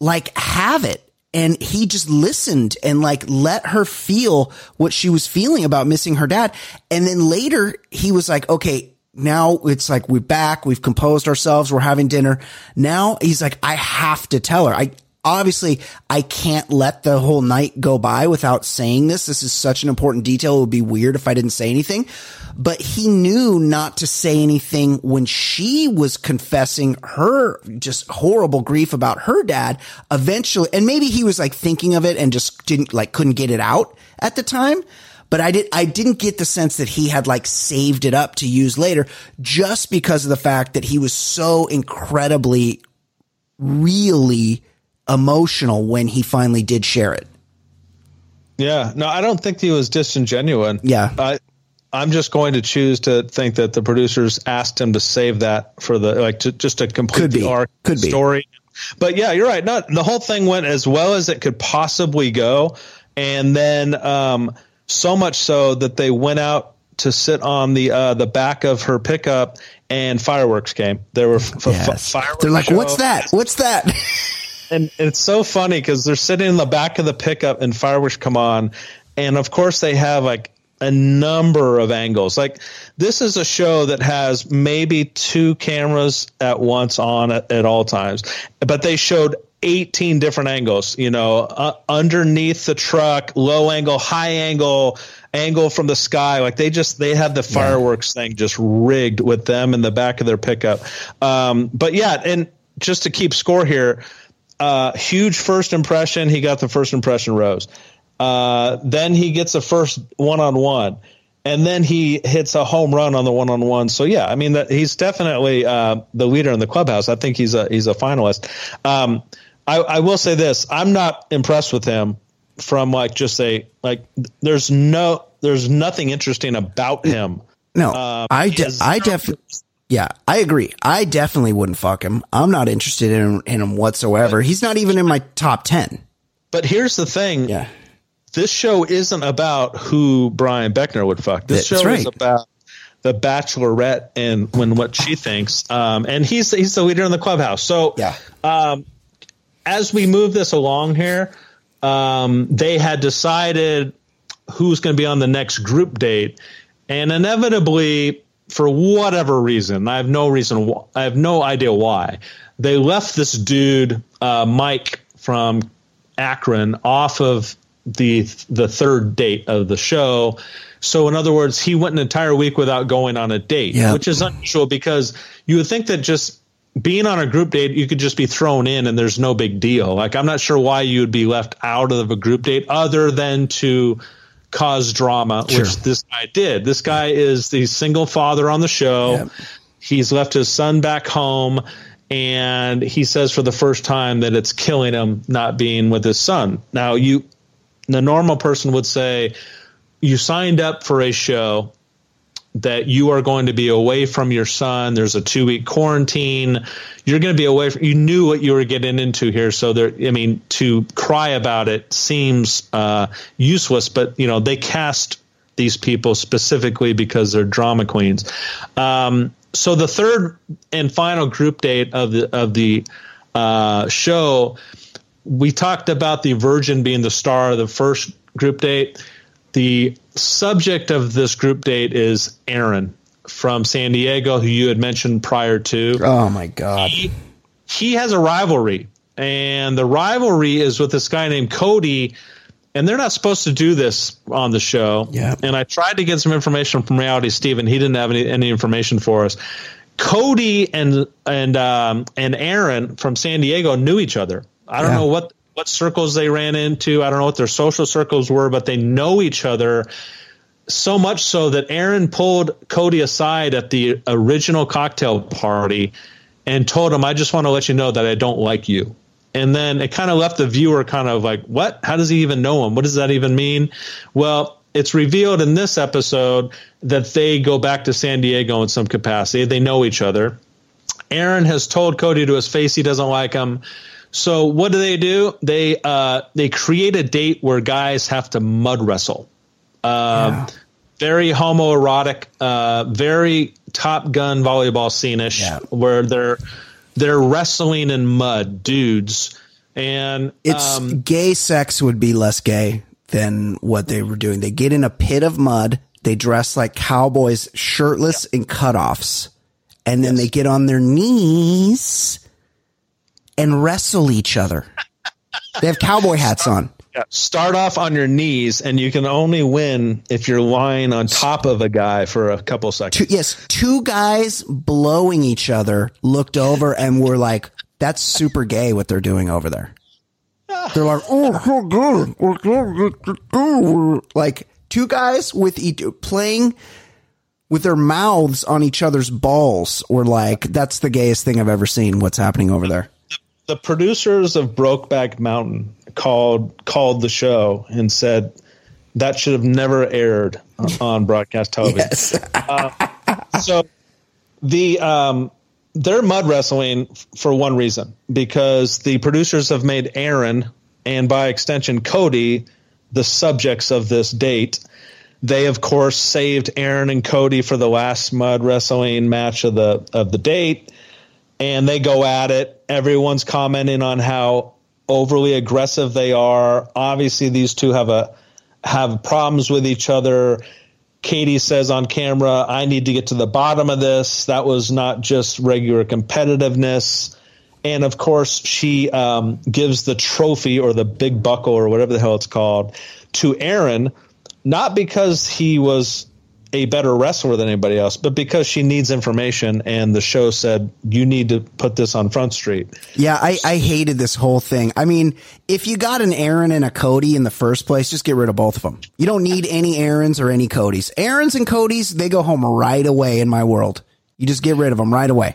like have it and he just listened and like let her feel what she was feeling about missing her dad. And then later he was like, okay, now it's like we're back, we've composed ourselves, we're having dinner. Now he's like, I have to tell her. I obviously I can't let the whole night go by without saying this. This is such an important detail. It would be weird if I didn't say anything. But he knew not to say anything when she was confessing her just horrible grief about her dad eventually. And maybe he was like thinking of it and just didn't like couldn't get it out at the time but I did I didn't get the sense that he had like saved it up to use later just because of the fact that he was so incredibly really emotional when he finally did share it. Yeah, no, I don't think he was disingenuous. Yeah. I, I'm just going to choose to think that the producers asked him to save that for the like to just to complete Could the be. arc Could be. story. But yeah, you're right. Not the whole thing went as well as it could possibly go, and then um, so much so that they went out to sit on the uh, the back of her pickup, and fireworks came. There were f- f- Yes. fireworks. They're like, show. what's that? What's that? and it's so funny because they're sitting in the back of the pickup and fireworks come on and of course they have like a number of angles like this is a show that has maybe two cameras at once on at, at all times but they showed 18 different angles you know uh, underneath the truck low angle high angle angle from the sky like they just they had the fireworks thing just rigged with them in the back of their pickup um, but yeah and just to keep score here uh, huge first impression. He got the first impression rose. Uh, then he gets a first one on one, and then he hits a home run on the one on one. So yeah, I mean that he's definitely uh, the leader in the clubhouse. I think he's a he's a finalist. Um, I, I will say this: I'm not impressed with him from like just a like. There's no there's nothing interesting about him. No, Um, I, de- I definitely, yeah, I agree. I definitely wouldn't fuck him. I'm not interested in, in him whatsoever. He's not even in my top 10. But here's the thing: Yeah. this show isn't about who Brian Beckner would fuck. This That's show right. is about the Bachelorette and when what she thinks. Um, and he's he's the leader in the clubhouse. So Yeah. um, as we move this along here, um, they had decided who's going to be on the next group date, and inevitably, for whatever reason, I have no reason, wh- I have no idea why, they left this dude, uh, Mike from Akron, off of the the third date of the show. So, in other words, he went an entire week without going on a date, Yeah. which is unusual because you would think that just being on a group date, you could just be thrown in and there's no big deal. Like, I'm not sure why you would be left out of a group date other than to cause drama, Sure. which this guy did. This guy is the single father on the show. Yep. He's left his son back home. And he says for the first time that it's killing him not being with his son. Now, you, the normal person would say, you signed up for a show that you are going to be away from your son. There's a two week quarantine. You're going to be away from, you knew what you were getting into here. So there, I mean, to cry about it seems, uh, useless, but you know, they cast these people specifically because they're drama queens. Um, so the third and final group date of the, of the, uh, show, we talked about the virgin being the star of the first group date. The subject of this group date is Aaron from San Diego, who you had mentioned prior to. Oh my God. He, he has a rivalry, and the rivalry is with this guy named Cody. And they're not supposed to do this on the show. Yeah. And I tried to get some information from Reality Steve, and he didn't have any, any information for us. Cody and and um, and Aaron from San Diego knew each other. I don't Yeah. know what what circles they ran into. I don't know what their social circles were, but they know each other so much so that Aaron pulled Cody aside at the original cocktail party and told him, "I just want to let you know that I don't like you." And then it kind of left the viewer kind of like, "What? How does he even know him? What does that even mean?" Well, it's revealed in this episode that they go back to San Diego in some capacity. They know each other. Aaron has told Cody to his face he doesn't like him. So what do they do? They uh, they create a date where guys have to mud wrestle. Um, Very homoerotic, uh, very Top Gun volleyball scene-ish, Yeah. where they're they're wrestling in mud, dudes, and It's um, gay sex would be less gay than what they were doing. They get in a pit of mud. They dress like cowboys, shirtless in cutoffs, and then they get on their knees and wrestle each other. they have cowboy hats on. start off on your knees, and you can only win if you're lying on top of a guy for a couple seconds. Two, yes, two guys blowing each other looked over and were like, "That's super gay what they're doing over there." They're like, "Oh, so good, We're good." like two guys with each playing with their mouths on each other's balls. Were like, "That's the gayest thing I've ever seen." What's happening over there? The producers of Brokeback Mountain called called the show and said that should have never aired on broadcast television. Yes. uh, so the um, they're mud wrestling for one reason because the producers have made Aaron and by extension Cody the subjects of this date. They of course saved Aaron and Cody for the last mud wrestling match of the of the date and they go at it. Everyone's commenting on how overly aggressive they are. Obviously these two have a have problems with each other. Katie says on camera, I need to get to the bottom of this. That was not just regular competitiveness. And of course, she um, gives the trophy or the big buckle or whatever the hell it's called to Aaron, not because he was a better wrestler than anybody else, but because she needs information and the show said you need to put this on Front Street. Yeah, I, I hated this whole thing. I mean, if you got an Aaron and a Cody in the first place, just get rid of both of them. You don't need any Aarons or any Codys. Aarons and Codys, they go home right away in my world. You just get rid of them right away.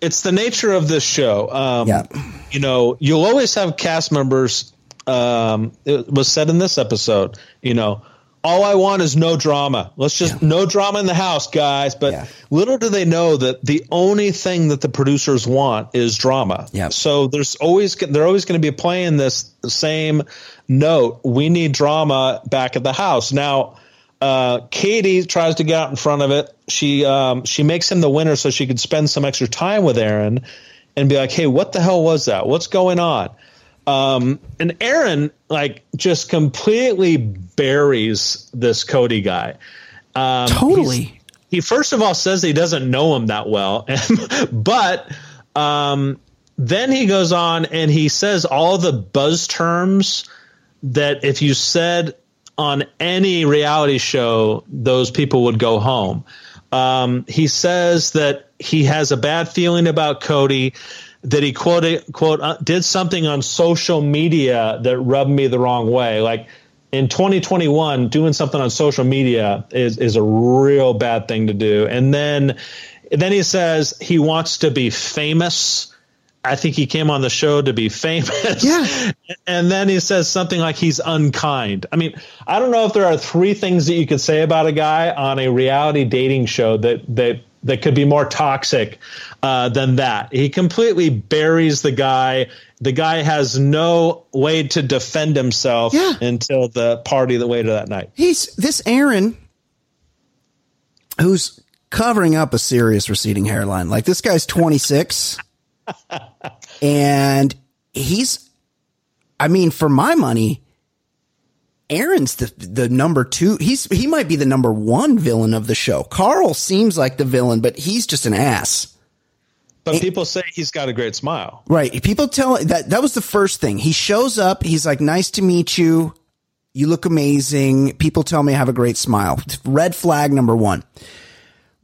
It's the nature of this show. Um, Yeah. You know, you'll always have cast members. Um, it was said in this episode, you know, all I want is no drama. Let's just no drama in the house, guys. But Yeah. little do they know that the only thing that the producers want is drama. Yeah. So there's always they're always going to be playing this same note. We need drama back at the house now. Uh, Katie tries to get out in front of it. She um, she makes him the winner so she could spend some extra time with Aaron and be like, "Hey, what the hell was that? What's going on?" Um, and Aaron like just completely buries this Cody guy. Um, Totally. He first of all says he doesn't know him that well, but um, then he goes on and he says all the buzz terms that if you said on any reality show, those people would go home. Um, he says that he has a bad feeling about Cody, that he quote quote uh, did something on social media that rubbed me the wrong way. Like in 2021, doing something on social media is is a real bad thing to do. And then then he says he wants to be famous. I think he came on the show to be famous. Yeah. And then he says something like he's unkind. I mean, I don't know if there are three things that you could say about a guy on a reality dating show that that that could be more toxic uh, than that. He completely buries the guy. The guy has no way to defend himself Yeah. until the party that waited that night. He's this Aaron who's covering up a serious receding hairline. Like this guy's 26 and he's I mean for my money Aaron's the the number 2. He's he might be the number 1 villain of the show. Karl seems like the villain, but he's just an ass. But people say he's got a great smile. Right. People tell that that was the first thing. He shows up, he's like, nice to meet you. You look amazing. People tell me I have a great smile. Red flag number one.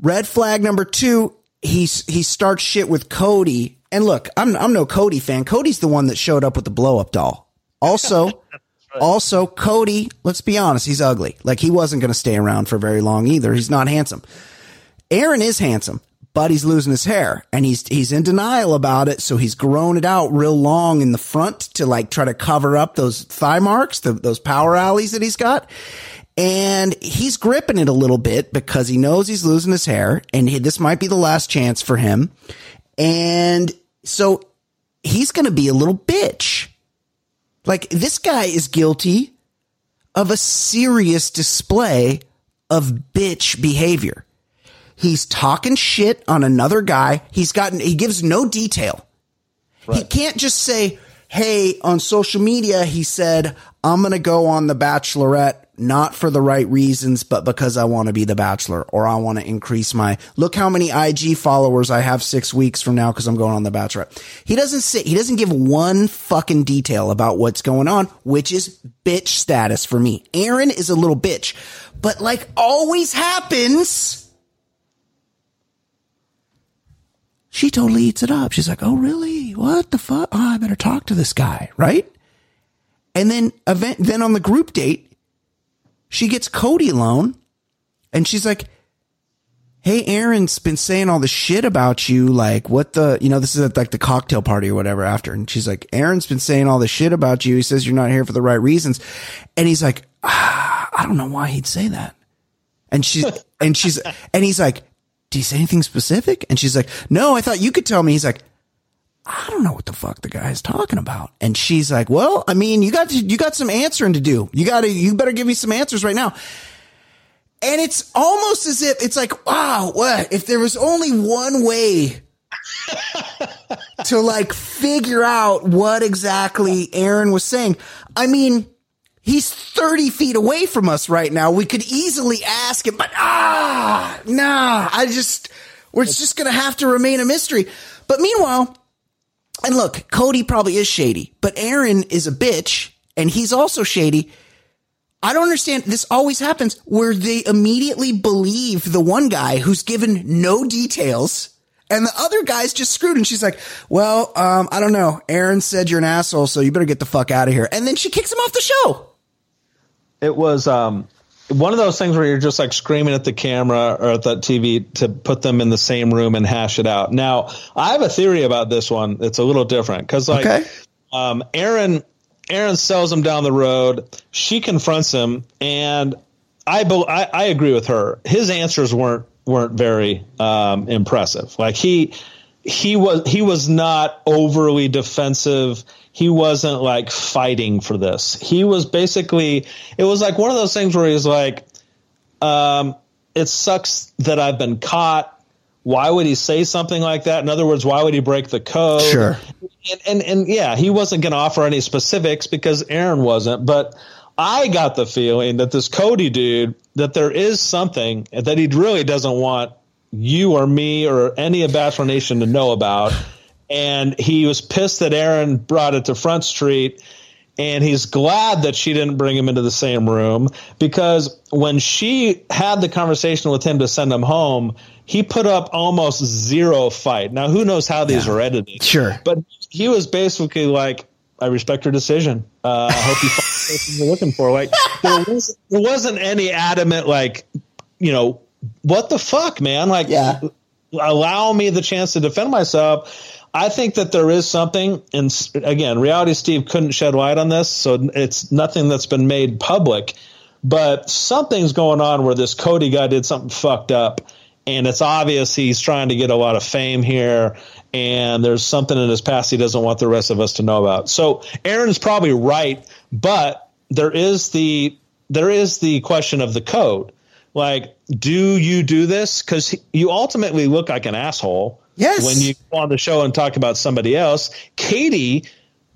Red flag number two, he's he starts shit with Cody. And look, I'm I'm no Cody fan. Cody's the one that showed up with the blow up doll. Also, also Cody, let's be honest, he's ugly. Like he wasn't gonna stay around for very long either. He's not handsome. Aaron is handsome, but he's losing his hair and he's he's in denial about it. So he's grown it out real long in the front to like try to cover up those thigh marks, the, those power alleys that he's got. And he's gripping it a little bit because he knows he's losing his hair and he, this might be the last chance for him. And so he's going to be a little bitch. Like this guy is guilty of a serious display of bitch behavior. He's talking shit on another guy. He's gotten, he gives no detail. He can't just say, Hey, on social media, he said, I'm going to go on The Bachelorette, not for the right reasons, but because I want to be the Bachelor or I want to increase my, look how many IG followers I have six weeks from now because I'm going on The Bachelorette. He doesn't sit, he doesn't give one fucking detail about what's going on, which is bitch status for me. Aaron is a little bitch, but like always happens, she totally eats it up. She's like, "Oh, really? What the fuck? Oh, I better talk to this guy, right?" And then event then on the group date, she gets Cody alone, and she's like, hey, Aaron's been saying all the shit about you. Like, what the, you know, this is at like the cocktail party or whatever after. And she's like, Aaron's been saying all the shit about you. He says you're not here for the right reasons. And he's like, ah, I don't know why he'd say that. And she's, and she's, and he's like, do you say anything specific? And she's like, no, I thought you could tell me. He's like, I don't know what the fuck the guy's talking about. And she's like, well, I mean, you got to, you got some answering to do. You got to, you better give me some answers right now. And it's almost as if it's like, wow, what if there was only one way to like figure out what exactly Aaron was saying. I mean, he's 30 feet away from us right now. We could easily ask him, but ah, nah, I just, we're just going to have to remain a mystery. But meanwhile, and look, Cody probably is shady, but Aaron is a bitch and he's also shady. I don't understand. This always happens where they immediately believe the one guy who's given no details and the other guy's just screwed. And she's like, well, um, I don't know. Aaron said you're an asshole, so you better get the fuck out of here. And then she kicks him off the show. It was, um, one of those things where you're just like screaming at the camera or at that TV to put them in the same room and hash it out. Now, I have a theory about this one. It's a little different because like, okay. um, Aaron, Aaron sells him down the road. She confronts him, and I, I, I agree with her. His answers weren't weren't very um, impressive. Like he he was he was not overly defensive. He wasn't like fighting for this. He was basically it was like one of those things where he's like, um, "It sucks that I've been caught." Why would he say something like that? In other words, why would he break the code? Sure. And and, and yeah, he wasn't going to offer any specifics because Aaron wasn't. But I got the feeling that this Cody dude, that there is something that he really doesn't want you or me or any of Bachelor Nation to know about. And he was pissed that Aaron brought it to Front Street and he's glad that she didn't bring him into the same room because when she had the conversation with him to send him home, he put up almost zero fight. Now, who knows how these yeah. are edited? Sure. But he was basically like, I respect her decision. Uh, I hope you find the person you're looking for. Like, there, was, there wasn't any adamant, like, you know, what the fuck, man? Like, yeah. allow me the chance to defend myself. I think that there is something, and again, Reality Steve couldn't shed light on this, so it's nothing that's been made public. But something's going on where this Cody guy did something fucked up, and it's obvious he's trying to get a lot of fame here and there's something in his past he doesn't want the rest of us to know about. So Aaron's probably right, but there is the there is the question of the code. Like, do you do this? Because you ultimately look like an asshole. Yes. When you go on the show and talk about somebody else, Katie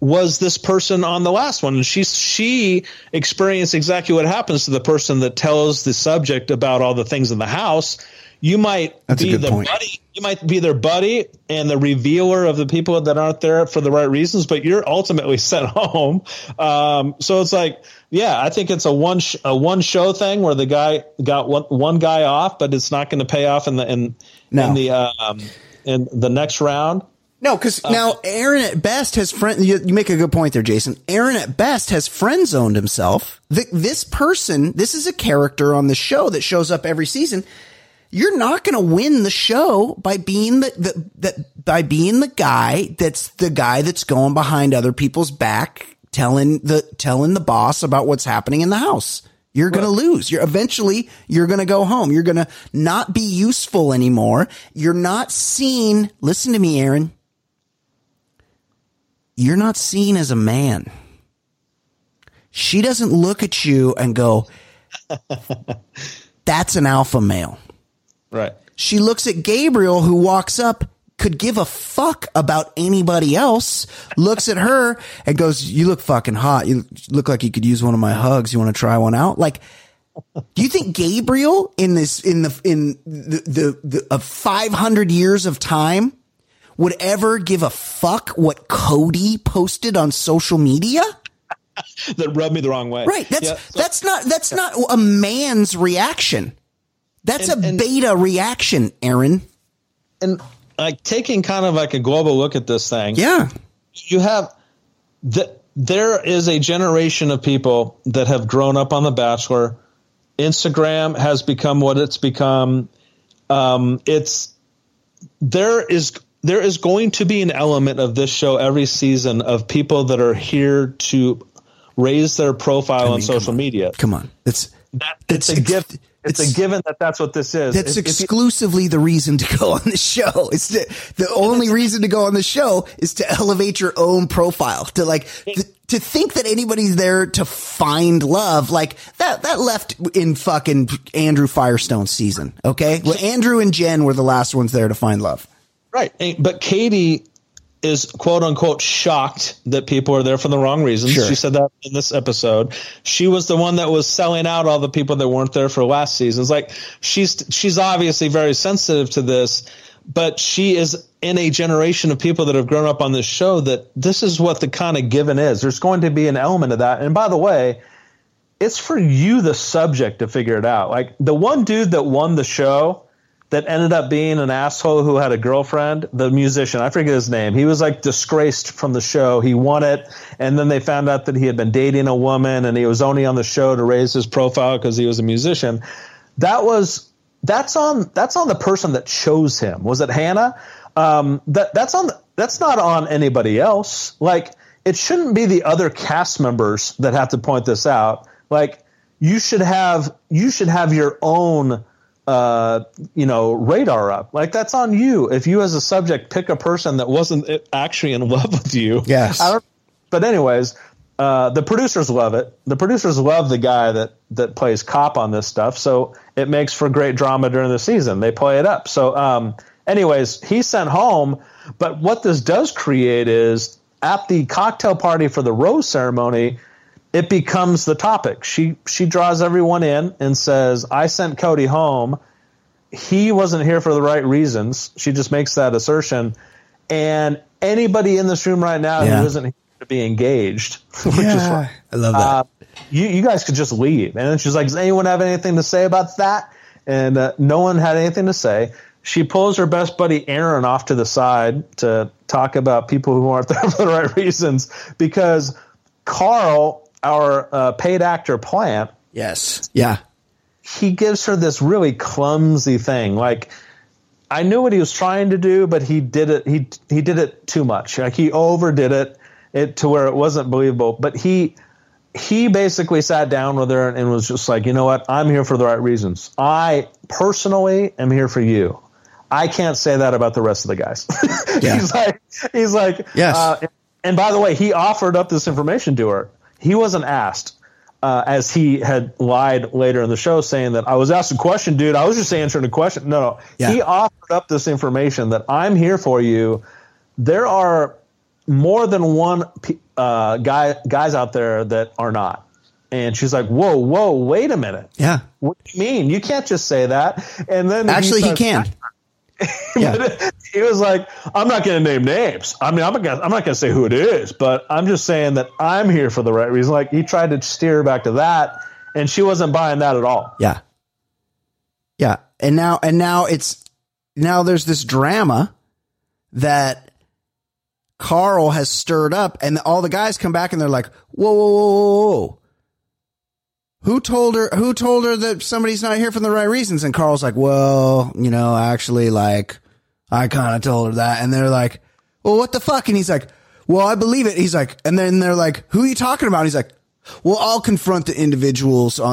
was this person on the last one, and she she experienced exactly what happens to the person that tells the subject about all the things in the house you might That's be the point. buddy. You might be their buddy and the revealer of the people that aren't there for the right reasons, but you're ultimately sent home. Um, so it's like, yeah, I think it's a one sh- a one show thing where the guy got one, one guy off, but it's not going to pay off in the in, no. in the um, in the next round. No, because uh, now Aaron at best has friend. You, you, make a good point there, Jason. Aaron at best has friend zoned himself. The, this person, this is a character on the show that shows up every season you're not going to win the show by being the, the, the, by being the guy that's the guy that's going behind other people's back telling the telling the boss about what's happening in the house. You're going to lose. You're eventually you're going to go home. You're going to not be useful anymore. You're not seen. Listen to me, Aaron. You're not seen as a man. She doesn't look at you and go, "That's an alpha male." Right. She looks at Gabriel, who walks up, could give a fuck about anybody else, looks at her and goes, You look fucking hot. You look like you could use one of my hugs. You want to try one out? Like, do you think Gabriel in this, in the, in the, the, the of 500 years of time would ever give a fuck what Cody posted on social media? that rubbed me the wrong way. Right. That's, yeah, so, that's not, that's not a man's reaction. That's and, a and, beta reaction, Aaron. And like taking kind of like a global look at this thing. Yeah. You have that there is a generation of people that have grown up on The Bachelor. Instagram has become what it's become. Um, it's there is there is going to be an element of this show every season of people that are here to raise their profile on social on. media. Come on, it's that, it's a gift. It's, it's, a given that that's what this is. That's if, exclusively if you, the reason to go on the show. It's the, the only reason to go on the show is to elevate your own profile to like, th- to think that anybody's there to find love, like that, that left in fucking Andrew Firestone season. Okay. Well, Andrew and Jen were the last ones there to find love. Right. But Katie is quote unquote shocked that people are there for the wrong reasons. Sure. She said that in this episode. She was the one that was selling out all the people that weren't there for last season. It's like she's she's obviously very sensitive to this, but she is in a generation of people that have grown up on this show that this is what the kind of given is. There's going to be an element of that. And by the way, it's for you the subject to figure it out. Like the one dude that won the show that ended up being an asshole who had a girlfriend, the musician, I forget his name. He was like disgraced from the show. He won it. And then they found out that he had been dating a woman and he was only on the show to raise his profile because he was a musician. That was, that's on, that's on the person that chose him. Was it Hannah? Um, that, that's on, that's not on anybody else. Like, it shouldn't be the other cast members that have to point this out. Like, you should have, you should have your own, uh, you know, radar up. Like that's on you. If you as a subject pick a person that wasn't actually in love with you. Yes. but anyways, uh, the producers love it. The producers love the guy that that plays cop on this stuff. So it makes for great drama during the season. They play it up. So, um, anyways, he's sent home. But what this does create is at the cocktail party for the rose ceremony it becomes the topic. She she draws everyone in and says, "I sent Cody home. He wasn't here for the right reasons." She just makes that assertion, and anybody in this room right now yeah. who isn't here to be engaged, which yeah, is I love that. Uh, you you guys could just leave. And then she's like, "Does anyone have anything to say about that?" And uh, no one had anything to say. She pulls her best buddy Aaron off to the side to talk about people who aren't there for the right reasons because Karl our uh, paid actor plant. Yes. Yeah. He gives her this really clumsy thing. Like, I knew what he was trying to do, but he did it. He he did it too much. Like he overdid it, it to where it wasn't believable. But he he basically sat down with her and was just like, you know what? I'm here for the right reasons. I personally am here for you. I can't say that about the rest of the guys. Yeah. he's like, he's like, yes. Uh, and by the way, he offered up this information to her he wasn't asked. Uh, as he had lied later in the show, saying that I was asked a question, dude. I was just answering a question. No, no. Yeah. He offered up this information that I'm here for you. There are more than one uh, guy guys out there that are not. And she's like, "Whoa, whoa, wait a minute. Yeah, what do you mean? You can't just say that." And then actually, he, he can. yeah. he was like, I'm not going to name names. I mean, I'm not gonna, I'm not going to say who it is, but I'm just saying that I'm here for the right reason. Like he tried to steer back to that, and she wasn't buying that at all. Yeah, yeah. And now, and now it's now there's this drama that Karl has stirred up, and all the guys come back and they're like, "Whoa, whoa, whoa, whoa, whoa." Who told her? Who told her that somebody's not here for the right reasons? And Karl's like, "Well, you know, actually, like, I kind of told her that. And they're like, well, what the fuck? And he's like, well, I believe it. He's like, and then they're like, who are you talking about? And he's like, well, I'll confront the individuals uh,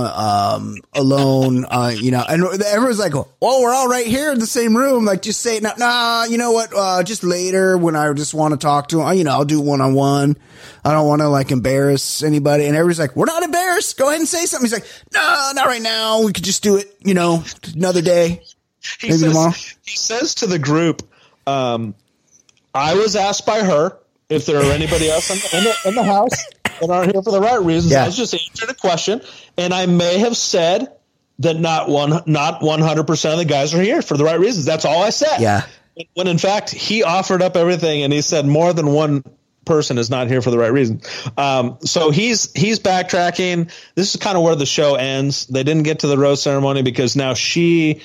um, alone, uh, you know, and everyone's like, oh, we're all right here in the same room. Like, just say, nah, nah you know what? Uh, just later when I just want to talk to him, you know, I'll do one on one. I don't want to like embarrass anybody. And everybody's like, we're not embarrassed. Go ahead and say something. He's like, no, not right now. We could just do it, you know, another day. He Maybe says, tomorrow. He says to the group, um, I was asked by her if there are anybody else in the, in the, in the house that aren't here for the right reasons. Yeah. I was just answering a question, and I may have said that not one, not one hundred percent of the guys are here for the right reasons. That's all I said. Yeah. When in fact he offered up everything, and he said more than one person is not here for the right reason. Um, so he's he's backtracking. This is kind of where the show ends. They didn't get to the rose ceremony because now she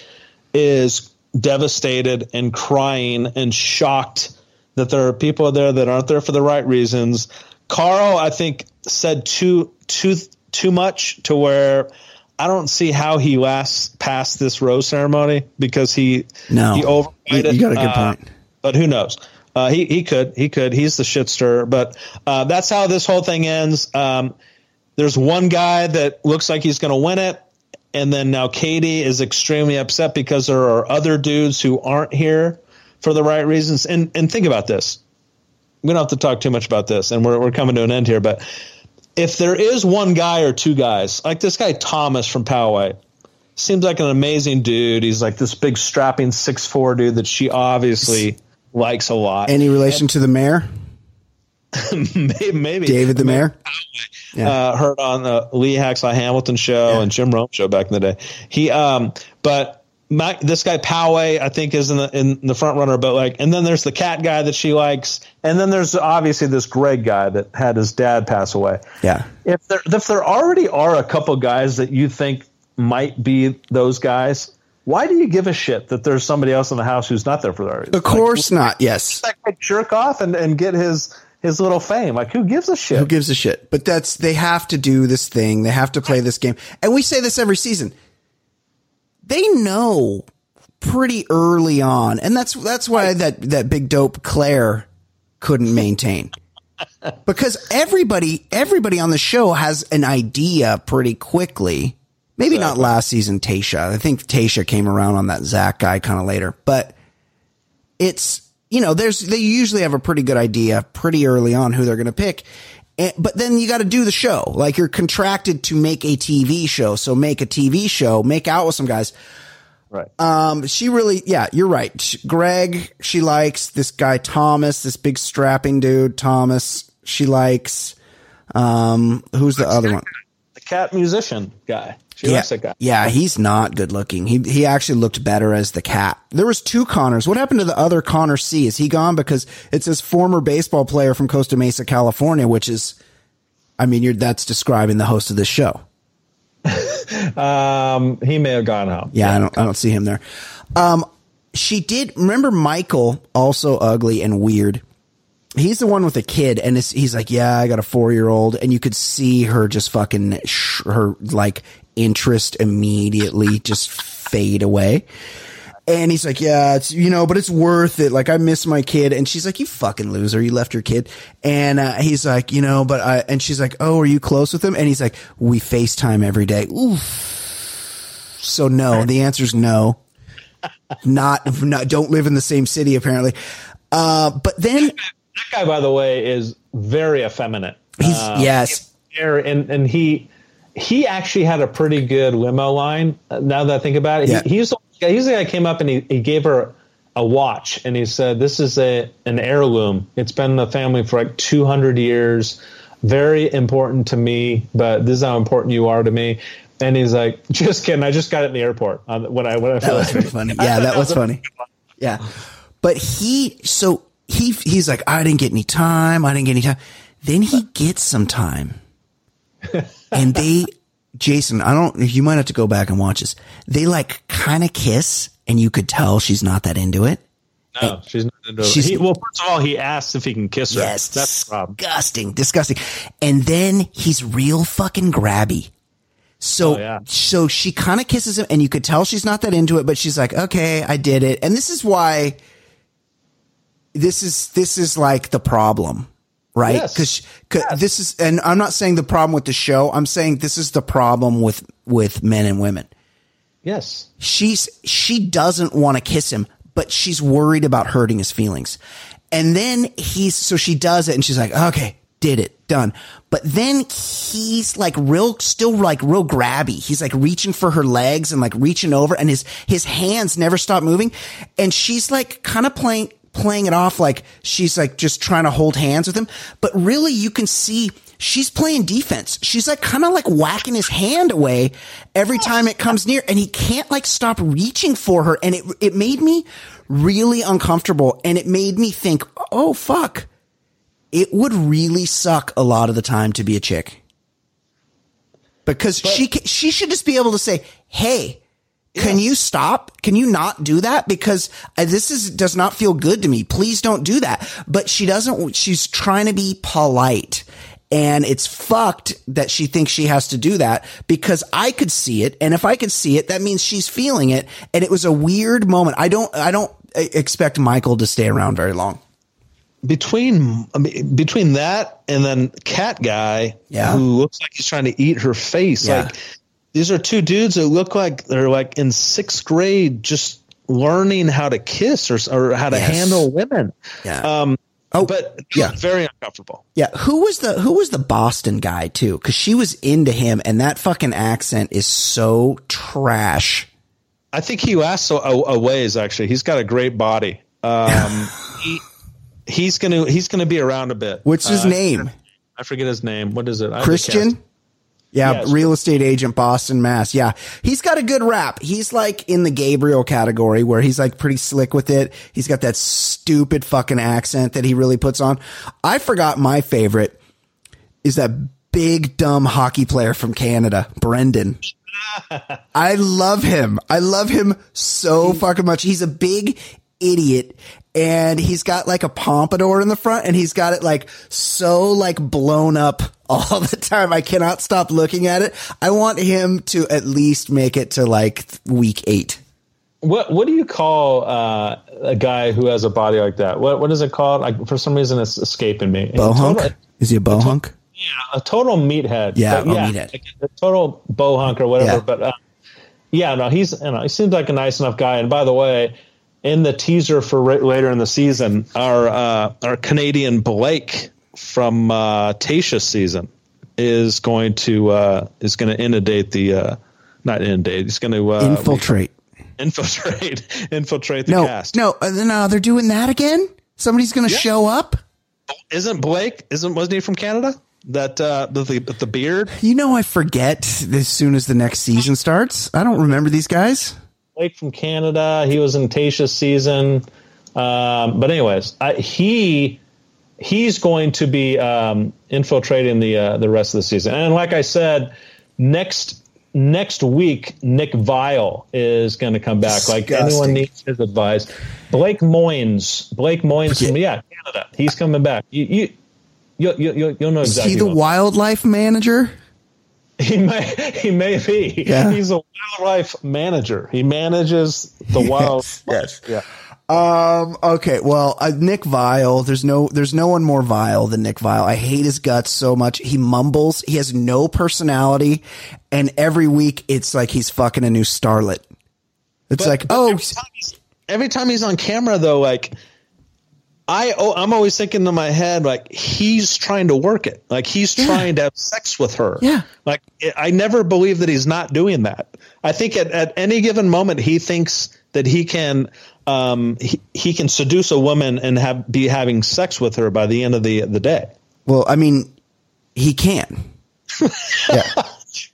is devastated and crying and shocked that there are people there that aren't there for the right reasons. Karl, I think, said too too too much to where I don't see how he lasts past this rose ceremony because he No. he over You- you got a good uh, point. but who knows? Uh, he he could he could he's the shit stirrer. But uh, that's how this whole thing ends. Um, there's one guy that looks like he's going to win it, and then now Katie is extremely upset because there are other dudes who aren't here for the right reasons. And and think about this. We don't have to talk too much about this, and we're we're coming to an end here. But if there is one guy or two guys, like this guy Thomas from Poway, seems like an amazing dude. He's like this big strapping six four dude that she obviously likes a lot. Any relation to the mayor, maybe, maybe David the mayor? uh, heard on the Lee Hacksaw Hamilton show and Jim Rome show back in the day. He, um, but my, this guy Poway, I think, is in the in the front runner. But like, and then there's the cat guy that she likes, and then there's obviously this Greg guy that had his dad pass away. Yeah. If there if there already are a couple guys that you think might be those guys, why do you give a shit that there's somebody else in the house who's not there for that reason? Of course not. Yes. Like, like jerk off and, and get his his little fame. Like who gives a shit? Who gives a shit? But that's they have to do this thing. They have to play this game. And we say this every season. They know pretty early on, and that's that's why that that big dope Claire couldn't maintain. because everybody everybody on the show has an idea pretty quickly. Maybe not last season, Tayshia. I think Tayshia came around on that Zach guy kind of later, but it's you know there's they usually have a pretty good idea pretty early on who they're going to pick And- but then you got to do the show like you're contracted to make a tv show so make a tv show make out with some guys Right. um she really yeah you're right Sh- greg she likes this guy thomas this big strapping dude thomas she likes um who's the other one the cat musician guy. She yeah, likes that guy. yeah, he's not good looking. He he actually looked better as the cat. There was two Connors. What happened to the other Connor C? Is he gone? Because it's his former baseball player from Costa Mesa, California, which is, I mean, you're that's describing the host of this show. Um, he may have gone out. Yeah, I don't I don't see him there. Um, she did remember Michael, also ugly and weird. He's the one with a kid, and he's like, "Yeah, I got a four year old," and you could see her just fucking sh- her like interest immediately just fade away. And he's like, "Yeah, it's you know, but it's worth it. Like, I miss my kid." And she's like, "You fucking loser, you left your kid." And uh, he's like, "You know, but I," and she's like, "Oh, are you close with him?" And he's like, "We FaceTime every day." Oof. So no, the answer is no. Not, not don't live in the same city apparently. Uh, but then That guy, by the way, is very effeminate. he's Uh, yes, and and he he actually had a pretty good limo line. uh, Now that I think about it, Yeah. he, he's the guy- he's the guy came up and he, he gave her a watch and he said, "This is a an heirloom. It's been in the family for like two hundred years. Very important to me, but this is how important you are to me." And he's like, "Just kidding. I just got it in the airport on, when I when I that was pretty funny. Yeah, that was funny. Yeah, but he so he he's like, I didn't get any time. I didn't get any time. Then he gets some time, and they, Jason, I don't. You might have to go back and watch this. They like kind of kiss, and you could tell she's not that into it. No, she's not into it. She's- He, well, first of all, he asks if he can kiss her. Yes, that's disgusting, disgusting. And then he's real fucking grabby. So, Oh, yeah. so she kind of kisses him, and you could tell she's not that into it, but she's like, "Okay, I did it." And this is why this is this is like the problem, right? Yes. Because this is, and I'm not saying the problem with the show. I'm saying this is the problem with with men and women Yes. she's she doesn't want to kiss him, but she's worried about hurting his feelings. And then he's so she does it and she's like, "Okay, did it, done." But then he's like real still like real grabby. He's like reaching for her legs and like reaching over and his his hands never stop moving and she's like kind of playing playing it off like she's like just trying to hold hands with him, but really you can see she's playing defense. She's like kind of like whacking his hand away every time it comes near and he can't like stop reaching for her. And it, it made me really uncomfortable and it made me think, oh fuck, it would really suck a lot of the time to be a chick because she, she should just be able to say, Hey, can you stop? Can you not do that? Because uh, this is, does not feel good to me. Please don't do that. But she doesn't, she's trying to be polite And it's fucked that she thinks she has to do that because I could see it. And if I could see it, that means she's feeling it. And it was a weird moment. I don't, I don't expect Michael to stay around very long. Between between that and then cat guy, Yeah. who looks like he's trying to eat her face. Yeah. Like these are two dudes that look like they're like in sixth grade, just learning how to kiss or or how to Yes. handle women. Yeah. Um, Oh, but yeah. very uncomfortable. Yeah, who was the who was the Boston guy too? Because she was into him, and that fucking accent is so trash. I think he lasts a, a, ways. Actually, he's got a great body. Um, he he's gonna he's gonna be around a bit. What's his Uh, name? I forget his name. What is it? Christian. Yeah, Yes. real estate agent, Boston, Mass. Yeah, he's got a good rap. He's like in the Gabriel category where he's like pretty slick with it. He's got that stupid fucking accent that he really puts on. I forgot my favorite is that big dumb hockey player from Canada, Brendan. I love him. I love him so fucking much. He's a big idiot and he's got like a pompadour in the front and he's got it like so like blown up all the time. I cannot stop looking at it. I want him to at least make it to like week eight. What what do you call uh, a guy who has a body like that? What what is it called? Like for some reason, it's escaping me. Bow hunk? Total- Is he a bow hunk? yeah, a total meathead. Yeah, But oh, meathead. like a total bow hunk or whatever. Yeah. But uh, yeah, no, he's you know he seems like a nice enough guy. And by the way, in the teaser for later in the season, our uh, our Canadian Blake from uh, Tayshia's season is going to uh, is going to inundate the uh, not inundate. It's going to uh, Infiltrate. infiltrate infiltrate the No, cast. no, uh, no, they're doing that again? Somebody's going to show up? Isn't Blake? Isn't wasn't he from Canada? That uh, the, the the beard. You know, I forget as soon as the next season starts. I don't remember these guys. Blake from Canada. He was in Tayshia's season. Um, but anyways, I, he he's going to be um, infiltrating the uh, the rest of the season. And like I said, next next week Nick Viall is going to come back. Like anyone needs his advice. Blake Moynes. Blake Moynes from yeah Canada. He's coming back. You you. You'll, you'll, you'll know Is exactly. he the wildlife manager? He may he may be. Yeah. He's a wildlife manager. He manages the wild. yes. Yeah. Um. Okay. Well, uh, Nick Viall. There's no. There's no one more vile than Nick Viall. I hate his guts so much. He mumbles. He has no personality, and every week it's like he's fucking a new starlet. It's like, oh, every time, he's, every time he's on camera, though, like I, oh, I'm always thinking in my head, like he's trying to work it, like he's trying to have sex with her. Yeah. Like I never believe that he's not doing that. I think at, at any given moment he thinks that he can, um, he, he can seduce a woman and have be having sex with her by the end of the the day. well, I mean, he can. yeah.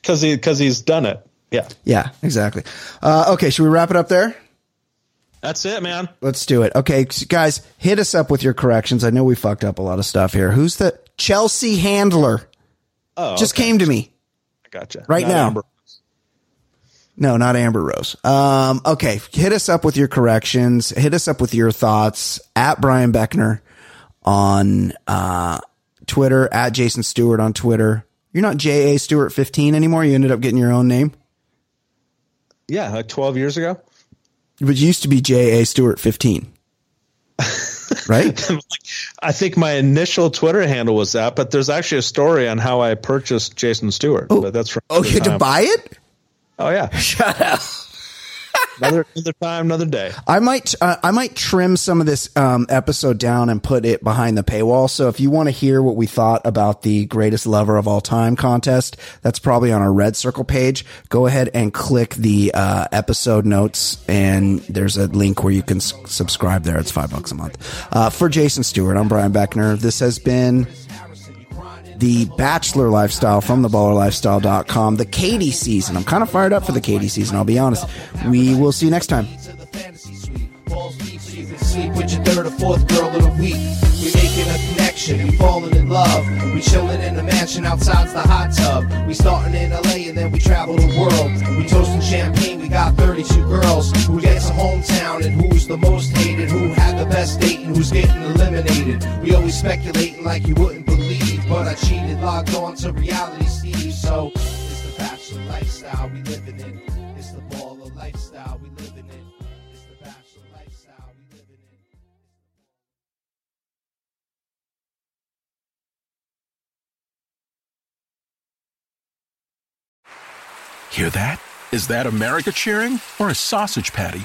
because he because he's done it. Yeah, Yeah. Exactly. Uh, okay. Should we wrap it up there? that's it, man. Let's do it. Okay, guys, hit us up with your corrections. I know we fucked up a lot of stuff here. Who's the Chelsea handler? Oh, Just okay. came to me. I gotcha. right Not now. Amber. No, not Amber Rose. Um, okay, hit us up with your corrections. Hit us up with your thoughts at Brian Beckner on uh, Twitter, at Jason Stewart on Twitter. You're not J A Stewart 15 anymore. You ended up getting your own name, Yeah, like twelve years ago. but you used to be J A Stewart 15, right? I think my initial Twitter handle was that, but there's actually a story on how I purchased Jason Stewart. but that's from Oh, you had to buy it? Oh yeah, Shut up. another another time, another day. I might uh, I might trim some of this um, episode down and put it behind the paywall. So if you want to hear what we thought about the greatest lover of all time contest, that's probably on our Red Circle page. Go ahead and click the uh, episode notes, and there's a link where you can s- subscribe there. It's five bucks a month. Uh, for Jason Stewart, I'm Brian Beckner. This has been the Bachelor Lifestyle from theballerlifestyle.com, the Katie season. I'm kind of fired up for the Katie season, I'll be honest. We will see you next time. sleep with your third or fourth girl week. We making a connection, falling in love. We in the mansion outside's the hot tub. We in LA and then we travel the world. We champagne, we got 32 girls. Who gets a hometown and who's the most hated? Who had the best date and who's getting eliminated? We always speculating like you wouldn't believe, but I cheated, logged on to reality, Steve. So it's the bachelor lifestyle we living in. It's the baller lifestyle we living in. It's the bachelor lifestyle we living in. Hear that? Is that America cheering or a sausage patty